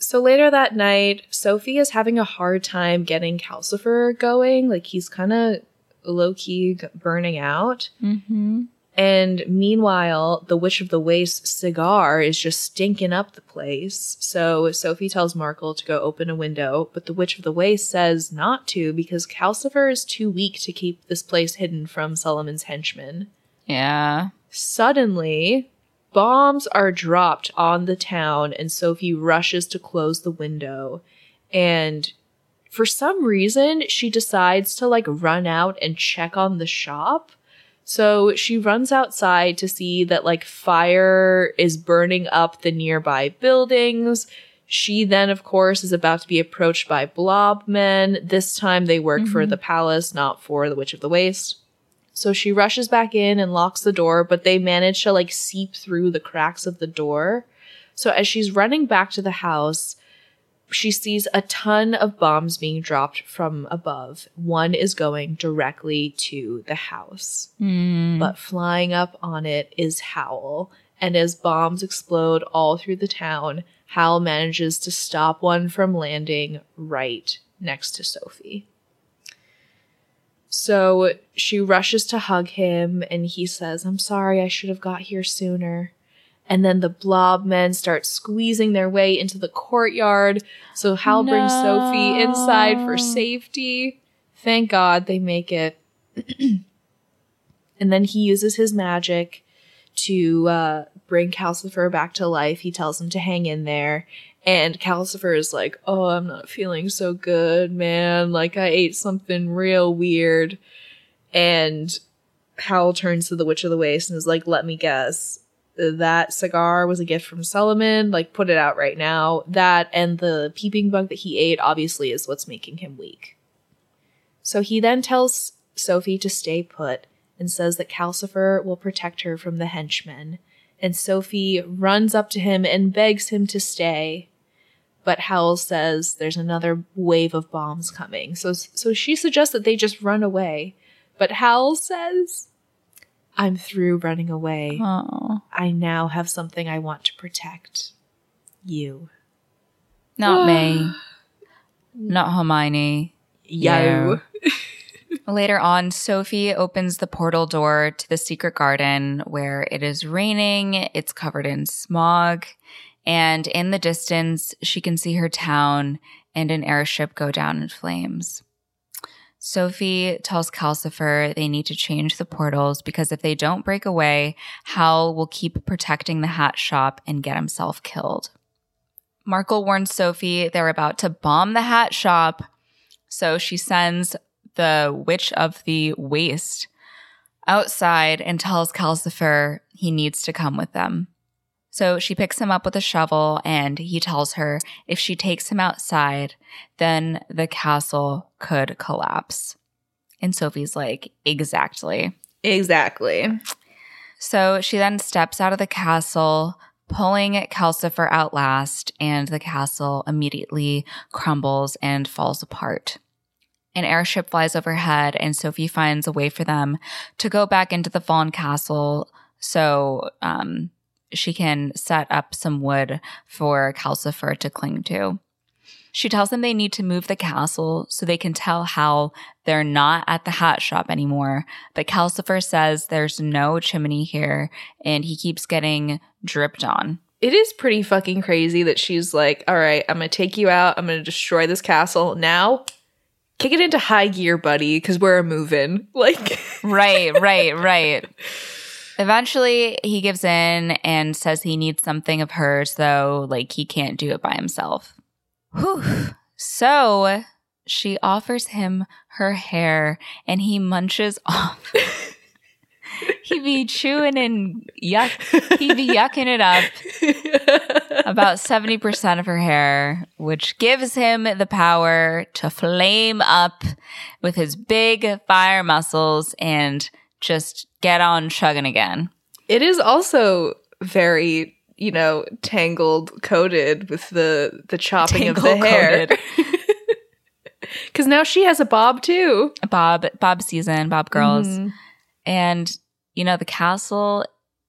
So later that night, Sophie is having a hard time getting Calcifer going. Like he's kind of low key burning out. Mm-hmm. And meanwhile, the Witch of the Waste cigar is just stinking up the place. So Sophie tells Markl to go open a window, but the Witch of the Waste says not to because Calcifer is too weak to keep this place hidden from Suliman's henchmen. Yeah. Suddenly, bombs are dropped on the town, and Sophie rushes to close the window. And for some reason, she decides to like run out and check on the shop. So she runs outside to see that like fire is burning up the nearby buildings. She then, of course, is about to be approached by blob men. This time they work for mm-hmm. the palace, not for the Witch of the Waste. So she rushes back in and locks the door, but they manage to like seep through the cracks of the door. So as she's running back to the house, she sees a ton of bombs being dropped from above. One is going directly to the house. Hmm. But flying up on it is Howl. And as bombs explode all through the town, Howl manages to stop one from landing right next to Sophie. So she rushes to hug him, and he says, I'm sorry, I should have got here sooner. And then the blob men start squeezing their way into the courtyard. So Howl brings Sophie inside for safety. Thank God they make it. and then he uses his magic to uh, bring Calcifer back to life. He tells him to hang in there. And Calcifer is like, Oh, I'm not feeling so good, man. Like, I ate something real weird. And Howl turns to the Witch of the Waste and is like, Let me guess. That cigar was a gift from Suliman. Like, put it out right now. That and the peeping bug that he ate obviously is what's making him weak. So he then tells Sophie to stay put and says that Calcifer will protect her from the henchmen. And Sophie runs up to him and begs him to stay. But Howl says there's another wave of bombs coming. So so she suggests that they just run away. But Howl says, I'm through running away. Oh, I now have something I want to protect. You. not me. Not Hermione. Yo. Later on, Sophie opens the portal door to the secret garden where it is raining, it's covered in smog, and in the distance, she can see her town and an airship go down in flames. Sophie tells Calcifer they need to change the portals because if they don't break away, Howl will keep protecting the hat shop and get himself killed. Markl warns Sophie they're about to bomb the hat shop, so she sends the Witch of the Waste outside and tells Calcifer he needs to come with them. So she picks him up with a shovel and he tells her if she takes him outside, then the castle could collapse. And Sophie's like, exactly. Exactly. So she then steps out of the castle, pulling Calcifer out last, and the castle immediately crumbles and falls apart. An airship flies overhead, and Sophie finds a way for them to go back into the fallen castle so um, she can set up some wood for Calcifer to cling to. She tells them they need to move the castle so they can tell how they're not at the hat shop anymore. But Calcifer says there's no chimney here and he keeps getting dripped on. It is pretty fucking crazy that she's like, all right, I'm to take you out. I'm to destroy this castle. Now, kick it into high gear, buddy, because we're a moving. Like, right, right, right. Eventually, he gives in and says he needs something of hers, though, like he can't do it by himself. Whew. So she offers him her hair and he munches off. he be chewing and yuck. He be yucking it up about 70% of her hair, which gives him the power to flame up with his big fire muscles and just get on chugging again. it is also very, you know, tangled coated with the the chopping of the hair. Because now she has a bob too. Bob, Bob season, Bob girls. Mhm. And, you know, the castle,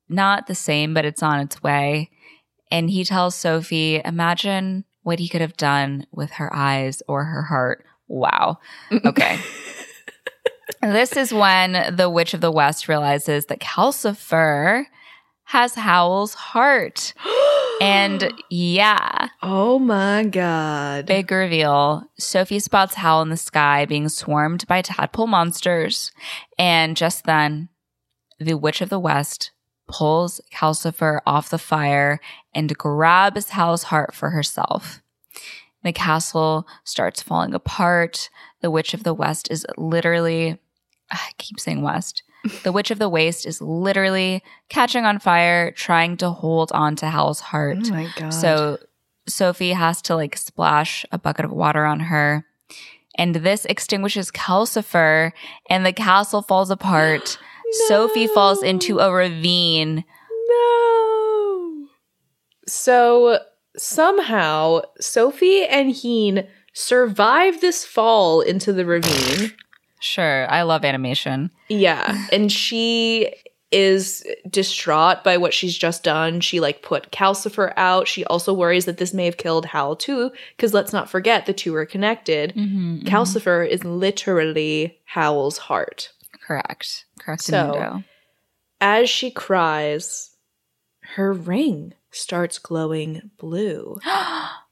not the same, but it's on its way. And he tells Sophie, imagine what he could have done with her eyes or her heart. Wow. Okay. This is when the Witch of the West realizes that Calcifer has Howl's heart. And yeah, oh my god. big reveal. Sophie spots Howl in the sky being swarmed by tadpole monsters. And just then, the Witch of the West pulls Calcifer off the fire and grabs Howl's heart for herself. The castle starts falling apart. The Witch of the West is literally, I keep saying West. The Witch of the Waste is literally catching on fire, trying to hold on to Howl's heart. Oh my god. So Sophie has to like splash a bucket of water on her. and this extinguishes Calcifer, and the castle falls apart. Sophie falls into a ravine. No. So somehow Sophie and Heen survive this fall into the ravine. Sure, I love animation. Yeah, and she is distraught by what she's just done. She like put Calcifer out. She also worries that this may have killed Howl too, because let's not forget the two are connected. Mm-hmm, Calcifer is literally Howl's heart. Correct. Correct. So- As she cries, her ring starts glowing blue.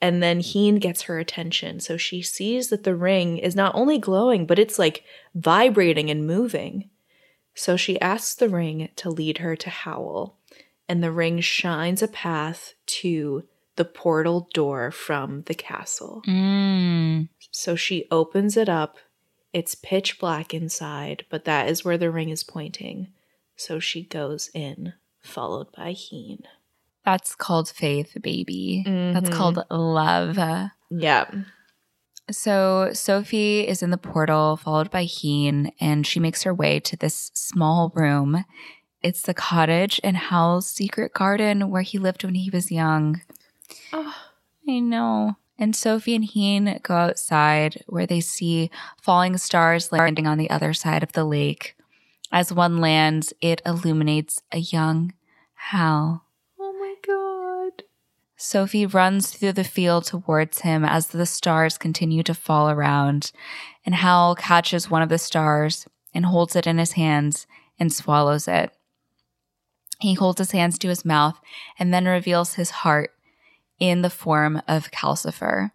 And then Heen gets her attention. So she sees that the ring is not only glowing, but it's like vibrating and moving. So she asks the ring to lead her to Howl. And the ring shines a path to the portal door from the castle. mm. So she opens it up. It's pitch black inside, but that is where the ring is pointing. So she goes in, followed by Heen. That's called faith, baby. That's Mhm. called love. Yeah. So Sophie is in the portal, followed by Heen, and she makes her way to this small room. It's the cottage in Howl's secret garden where he lived when he was young. Oh. I know. And Sophie and Heen go outside where they see falling stars landing on the other side of the lake. As one lands, it illuminates a young Howl. Sophie runs through the field towards him as the stars continue to fall around, and Howl catches one of the stars and holds it in his hands and swallows it. He holds his hands to his mouth and then reveals his heart in the form of Calcifer.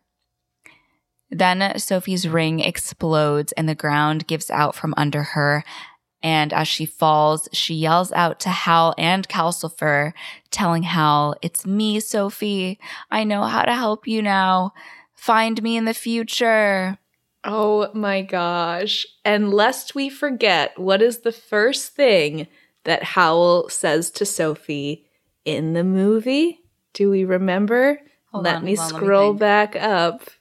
Then Sophie's ring explodes and the ground gives out from under her. And as she falls, she yells out to Howl and Calcifer, telling Howl, It's me, Sophie. I know how to help you now. Find me in the future. Oh my gosh. And lest we forget, what is the first thing that Howl says to Sophie in the movie? Do we remember? Hold let on, me hold on, let me scroll back up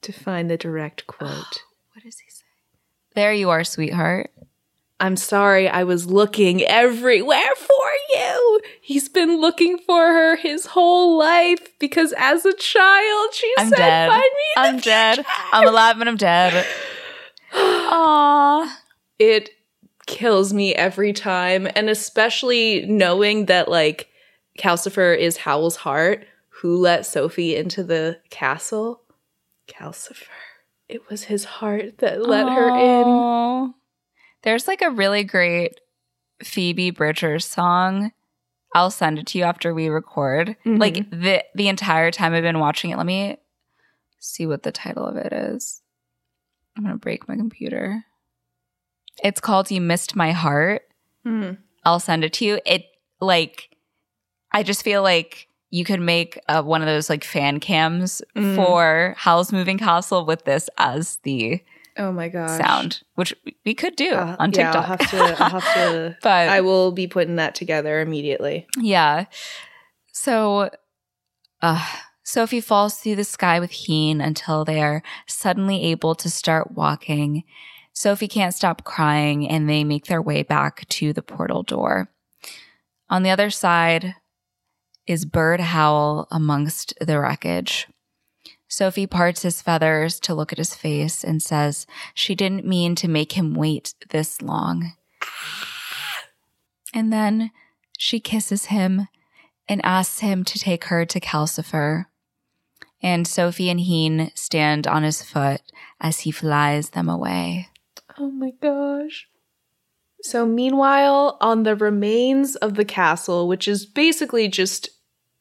to find the direct quote. What does he say? There you are, sweetheart. I'm sorry, I was looking everywhere for you. He's been looking for her his whole life because as a child, she I'm said, dead. Find me I'm dead. future." I'm alive and I'm dead. Aww. it kills me every time and especially knowing that like calcifer is howl's heart who let sophie into the castle calcifer it was his heart that let her in. There's like a really great Phoebe Bridgers song. I'll send it to you after we record. Mhm. Like the the entire time I've been watching it. Let me see what the title of it is. I'm gonna break my computer. It's called "You Missed My Heart." Mhm. I'll send it to you. It like I just feel like you could make uh, one of those like fan cams Mm. for Howl's Moving Castle with this as the oh my gosh sound, which we could do Uh, on yeah, TikTok. i'll have to i'll have to but i will be putting that together immediately yeah, so uh, Sophie falls through the sky with Heen until they are suddenly able to start walking. Sophie can't stop crying, and they make their way back to the portal door. On the other side is Bird Howl amongst the wreckage. Sophie parts his feathers to look at his face and says she didn't mean to make him wait this long. And then she kisses him and asks him to take her to Calcifer. And Sophie and Heen stand on his foot as he flies them away. Oh my gosh. So, meanwhile, on the remains of the castle, which is basically just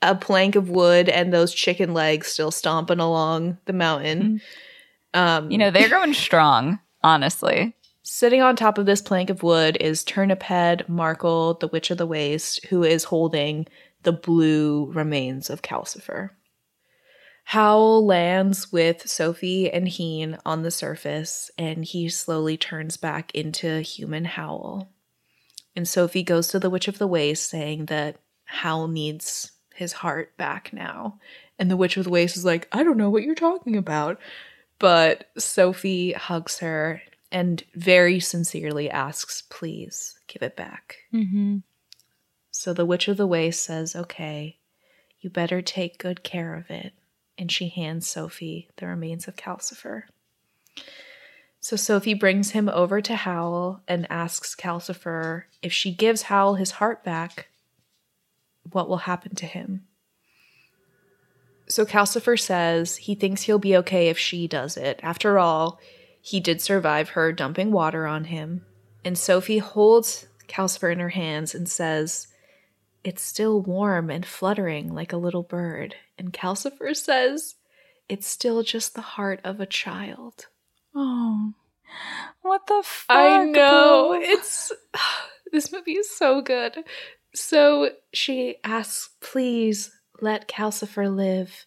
a plank of wood and those chicken legs still stomping along the mountain, um, You know, they're going strong, honestly. sitting on top of this plank of wood is Turnip Head Markl, the Witch of the Waste, who is holding the blue remains of Calcifer. Howl lands with Sophie and Heen on the surface, and he slowly turns back into human Howl. And Sophie goes to the Witch of the Waste, saying that Howl needs his heart back now. And the Witch of the Waste is like, I don't know what you're talking about. But Sophie hugs her and very sincerely asks, please give it back. Mm-hmm. So the Witch of the Waste says, okay, you better take good care of it. And she hands Sophie the remains of Calcifer. So Sophie brings him over to Howl and asks Calcifer if she gives Howl his heart back, what will happen to him? So Calcifer says he thinks he'll be okay if she does it. After all, he did survive her dumping water on him. And Sophie holds Calcifer in her hands and says, It's still warm and fluttering like a little bird. And Calcifer says, It's still just the heart of a child. Oh, what the fuck? I know. bro? It's this movie is so good. So she asks, please let Calcifer live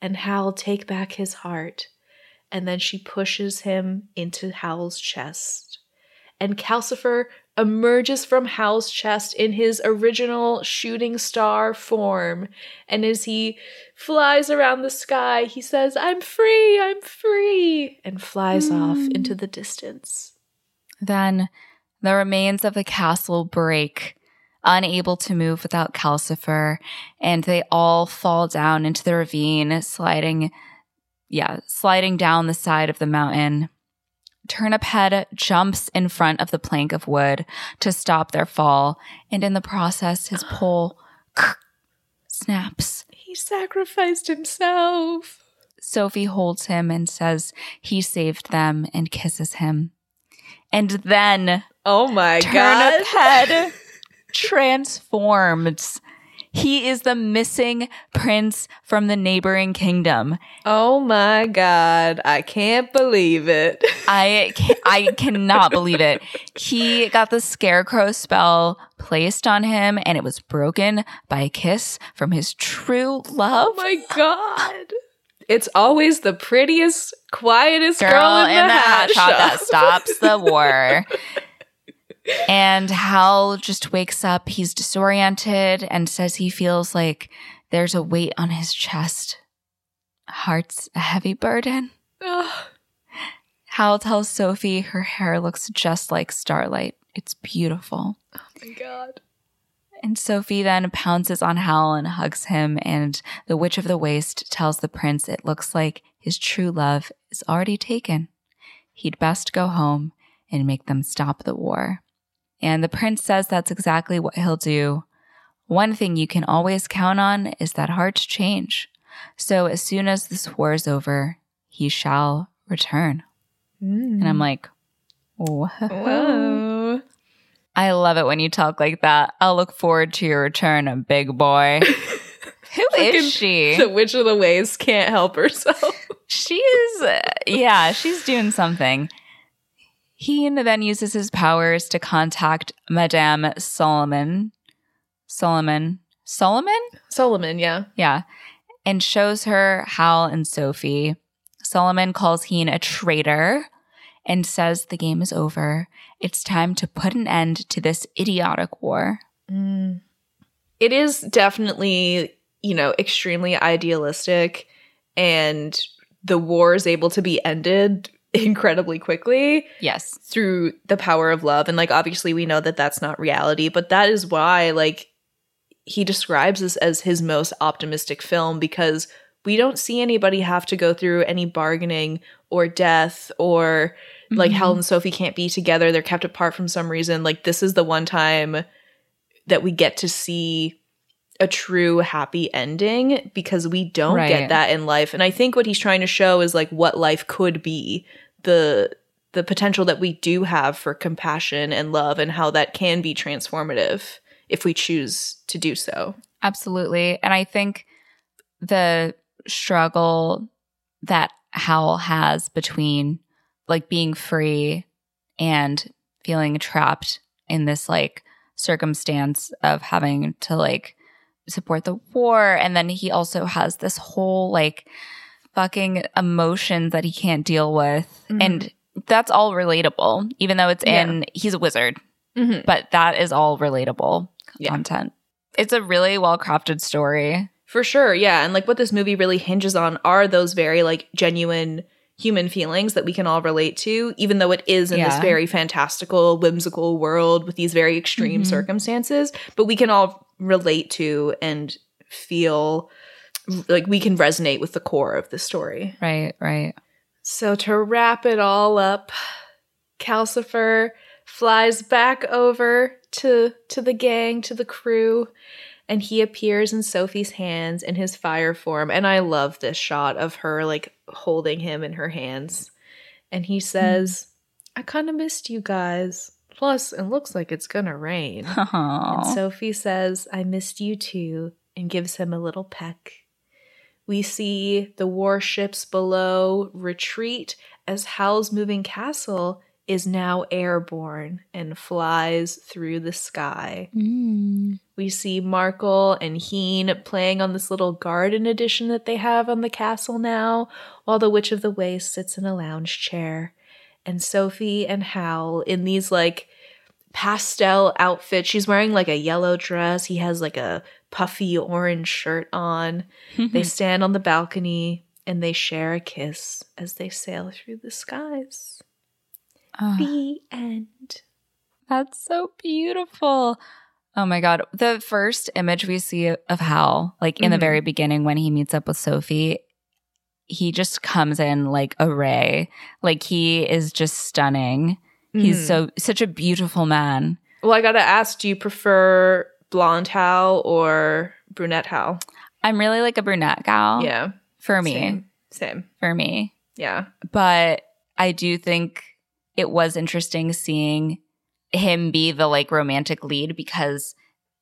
and Howl take back his heart. And then she pushes him into Howl's chest. And Calcifer emerges from Howl's chest in his original shooting star form. And as he flies around the sky, he says, I'm free, I'm free, and flies hmm. off into the distance. Then the remains of the castle break, unable to move without Calcifer, and they all fall down into the ravine, sliding, yeah, sliding down the side of the mountain. Turnip Head jumps in front of the plank of wood to stop their fall, and in the process, his pole snaps. He sacrificed himself. Sophie holds him and says he saved them and kisses him. And then Oh my Turnip Head transforms. He is the missing prince from the neighboring kingdom. Oh my god. I can't believe it. I ca- I cannot believe it. He got the scarecrow spell placed on him and it was broken by a kiss from his true love. Oh my god. It's always the prettiest, quietest girl, girl in, the, hat shop. that stops the war. And Howl just wakes up. He's disoriented and says he feels like there's a weight on his chest. Heart's a heavy burden. Ugh. Howl tells Sophie her hair looks just like starlight. It's beautiful. oh my god. And Sophie then pounces on Howl and hugs him, and the Witch of the Waste tells the prince it looks like his true love is already taken. He'd best go home and make them stop the war. And the prince says that's exactly what he'll do. One thing you can always count on is that hearts change. So as soon as this war is over, he shall return. And I'm like, whoa. Whoa. I love it when you talk like that. I'll look forward to your return, big boy. Who is she? The Witch of the Waste can't help herself. She is, uh, yeah, she's doing something. He then uses his powers to contact Madame Suliman. Solomon. Solomon? Solomon, yeah. Yeah. And shows her Howl and Sophie. Suliman calls Heen a traitor and says the game is over. It's time to put an end to this idiotic war. Mm. It is definitely, you know, extremely idealistic, and the war is able to be ended incredibly quickly Yes. through the power of love. And, like, obviously, we know that that's not reality, but that is why, like, he describes this as his most optimistic film because we don't see anybody have to go through any bargaining or death or like Mhm. Howl and Sophie can't be together. They're kept apart from some reason. Like this is the one time that we get to see a true happy ending because we don't Right. get that in life. And I think what he's trying to show is like what life could be. The the potential that we do have for compassion and love and how that can be transformative if we choose to do so. Absolutely. And I think the struggle that Howl has between like being free and feeling trapped in this like circumstance of having to like support the war. And then he also has this whole like fucking emotions that he can't deal with. Mhm. And that's all relatable, even though it's Yeah. in, he's a wizard, Mhm. but that is all relatable Yeah. content. It's a really well crafted story. For sure, yeah. And like what this movie really hinges on are those very like genuine human feelings that we can all relate to, even though it is in this very fantastical, whimsical world with these very extreme Mhm. circumstances. But we can all relate to and feel like we can resonate with the core of the story. Right, right. So to wrap it all up, Calcifer flies back over to to the gang, to the crew, and he appears in Sophie's hands in his fire form. And I love this shot of her like holding him in her hands. And he says, I kind of missed you guys. Plus, it looks like it's gonna rain. And Sophie says, I missed you too, and gives him a little peck. We see the warships below retreat as Howl's moving castle is now airborne and flies through the sky. Mm. We see Markl and Heen playing on this little garden edition that they have on the castle now, while the Witch of the Waste sits in a lounge chair. And Sophie and Howl in these like pastel outfits. She's wearing like a yellow dress. He has like a puffy orange shirt on. They stand on the balcony and they share a kiss as they sail through the skies. Ah, The end. that's so beautiful. Oh my god. The first image we see of Howl, like in the Mhm. very beginning when he meets up with Sophie, he just comes in like a ray. Like he is just stunning. He's Mhm. so such a beautiful man. Well, I gotta ask, do you prefer blonde Howl or brunette Howl? I'm really like a brunette gal. yeah. For me. Same. Same. For me. Yeah. but I do think it was interesting seeing him be the like romantic lead because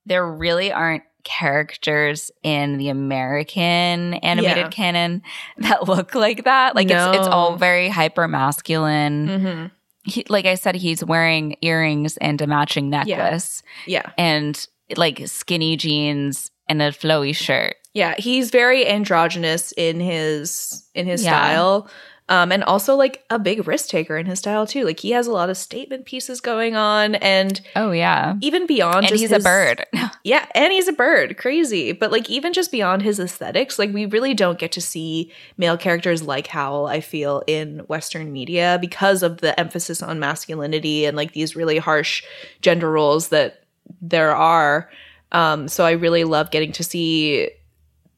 there really aren't characters in the American animated Yeah. canon that look like that. Like it's it's all very hyper masculine. Mm-hmm. He, like I said, he's wearing earrings and a matching necklace Yeah. and like skinny jeans and a flowy shirt. Yeah. He's very androgynous in his in his Yeah. style. Um, and also like a big risk taker in his style too. Like he has a lot of statement pieces going on and Oh yeah. even beyond And he's his- a bird. Yeah, and he's a bird. Crazy. But like even just beyond his aesthetics, like we really don't get to see male characters like Howl, I feel, in Western media because of the emphasis on masculinity and like these really harsh gender roles that there are. Um, so I really love getting to see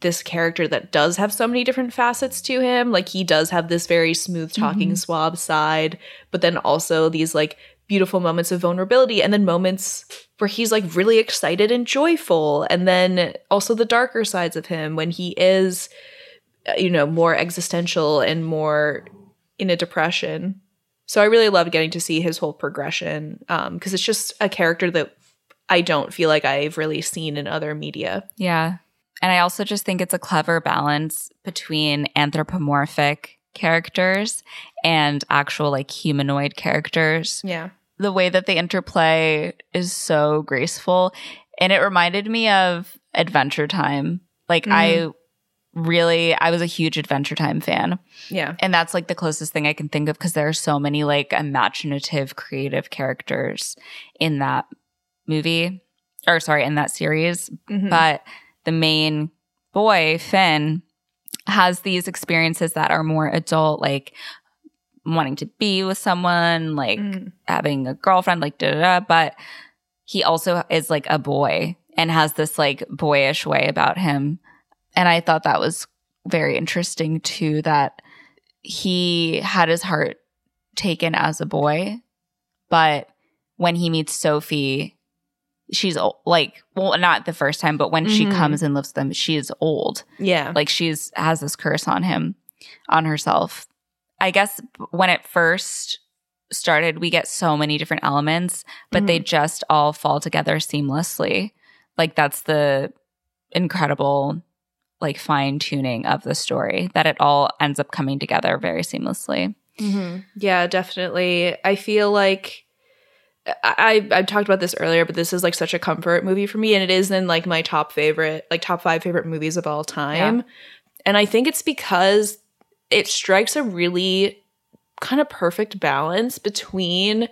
this character that does have so many different facets to him. Like he does have this very smooth talking Mhm. swab side, but then also these like beautiful moments of vulnerability and then moments where he's like really excited and joyful and then also the darker sides of him when he is uh, you know more existential and more in a depression so i really love getting to see his whole progression um because it's just a character that i don't feel like i've really seen in other media Yeah. And I also just think it's a clever balance between anthropomorphic characters and actual like humanoid characters. yeah The way that they interplay is so graceful. And it reminded me of Adventure Time. Like I mm-hmm. really I was a huge Adventure Time fan. yeah And that's like the closest thing I can think of because there are so many like imaginative, creative characters in that movie. Or sorry, in that series Mhm. but the main boy finn has these experiences that are more adult like wanting to be with someone like Mm. having a girlfriend like da da da but he also is like a boy and has this like boyish way about him and i thought that was very interesting too that he had his heart taken as a boy but when he meets sophie she's like well not the first time but when she Mhm. comes and lives them she is old. Yeah. Like she's has this curse on him on herself. I guess when it first started we get so many different elements but they just all fall together seamlessly. Like that's the incredible like fine tuning of the story that it all ends up coming together very seamlessly. Hmm Yeah, definitely. I feel like I, I I talked about this earlier, but this is like such a comfort movie for me, and it is in like my top favorite, like top five favorite movies of all time. And I think it's because it strikes a really kind of perfect balance between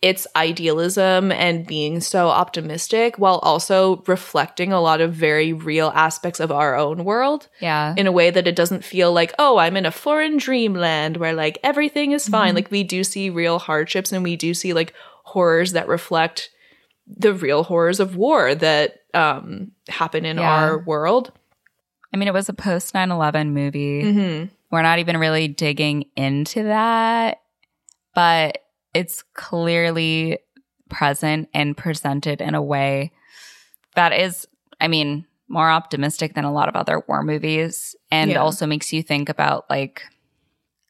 its idealism and being so optimistic while also reflecting a lot of very real aspects of our own world Yeah. in a way that it doesn't feel like, oh, I'm in a foreign dreamland where like everything is fine. Mm-hmm. Like we do see real hardships and we do see like horrors that reflect the real horrors of war that um happen in Yeah. our world. I mean, it was a post 9 11 movie. Mm-hmm. We're not even really digging into that, but it's clearly present and presented in a way that is, I mean, more optimistic than a lot of other war movies and Yeah. also makes you think about like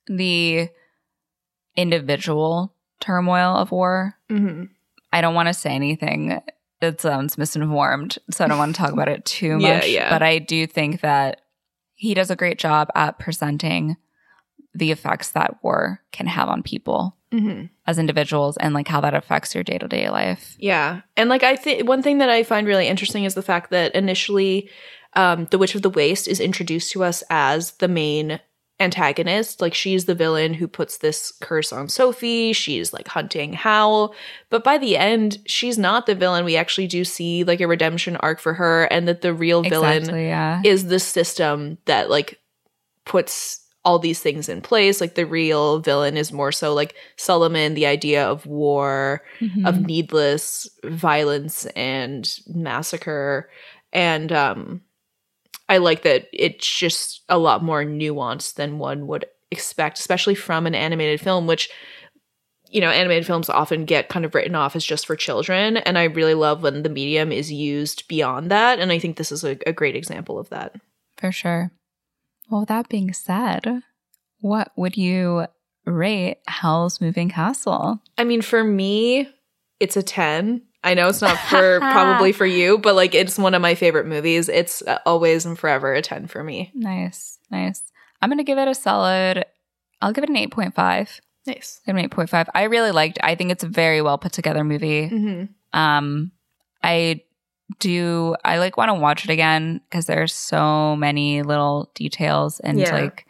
the individual turmoil of war. Mm-hmm. I don't want to say anything that sounds misinformed, so I don't want to talk about it too much. Yeah, yeah. But I do think that he does a great job at presenting the effects that war can have on people Mm-hmm. as individuals and like how that affects your day to day life. Yeah. And like I think one thing that I find really interesting is the fact that initially um the Witch of the Waste is introduced to us as the main antagonist. Like she's the villain who puts this curse on Sophie. She's like hunting Howl. But by the end, she's not the villain. We actually do see like a redemption arc for her and that the real villain Exactly. Yeah. is the system that like puts all these things in place. Like the real villain is more so like Suliman, the idea of war, Mhm. of needless violence and massacre. And um I like that it's just a lot more nuanced than one would expect, especially from an animated film, which you know, animated films often get kind of written off as just for children. And I really love when the medium is used beyond that. And I think this is a, a great example of that. For sure. Well, that being said, what would you rate Howl's Moving Castle? I mean, for me, it's a 10. I know it's not for probably for you, but like it's one of my favorite movies. It's uh, always and forever a 10 for me. Nice. Nice. I'm going to give it a solid, I'll give it an 8.5. Nice. Give an 8.5. I really liked I think it's a very well put together movie. Mm-hmm. Um, I do, I like want to watch it again because there's so many little details and Yeah. like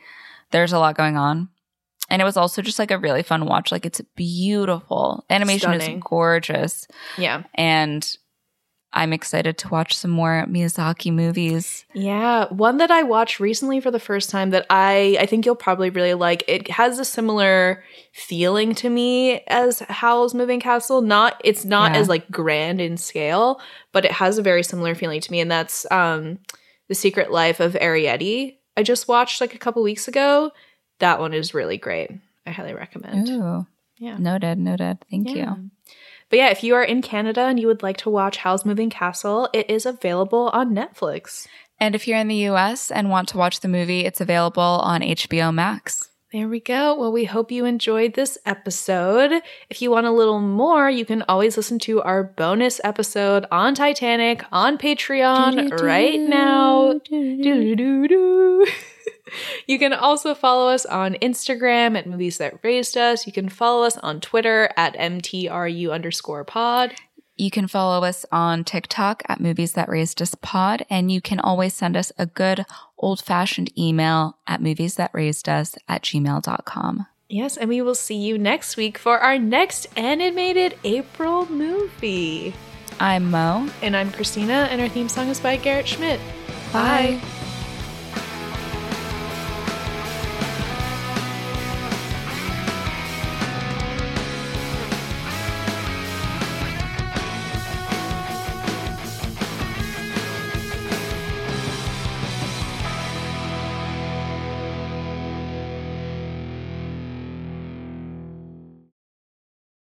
there's a lot going on. And it was also just like a really fun watch. Like it's beautiful. Animation Stunning. is gorgeous. Yeah. And I'm excited to watch some more Miyazaki movies. Yeah, one that I watched recently for the first time that I I think you'll probably really like. It has a similar feeling to me as Howl's Moving Castle. Not it's not Yeah. as like grand in scale, but it has a very similar feeling to me and that's um The Secret Life of Arrietty. I just watched like a couple weeks ago. That one is really great. I highly recommend. Ooh. Yeah. Noted, noted. Thank Yeah. you. But yeah, if you are in Canada and you would like to watch Howl's Moving Castle, it is available on Netflix. And if you're in the US and want to watch the movie, it's available on HBO Max. There we go. Well, we hope you enjoyed this episode. If you want a little more, you can always listen to our bonus episode on Titanic on Patreon right now. You can also follow us on Instagram at Movies That Raised Us. You can follow us on Twitter at MTRU underscore pod. You can follow us on TikTok at Movies That Raised Us Pod, and you can always send us a good old fashioned email at movies that raised us at gmail.com. Yes, and we will see you next week for our next animated April movie. I'm Mo. And I'm Christina, and our theme song is by Garrett Schmidt. Bye. Bye.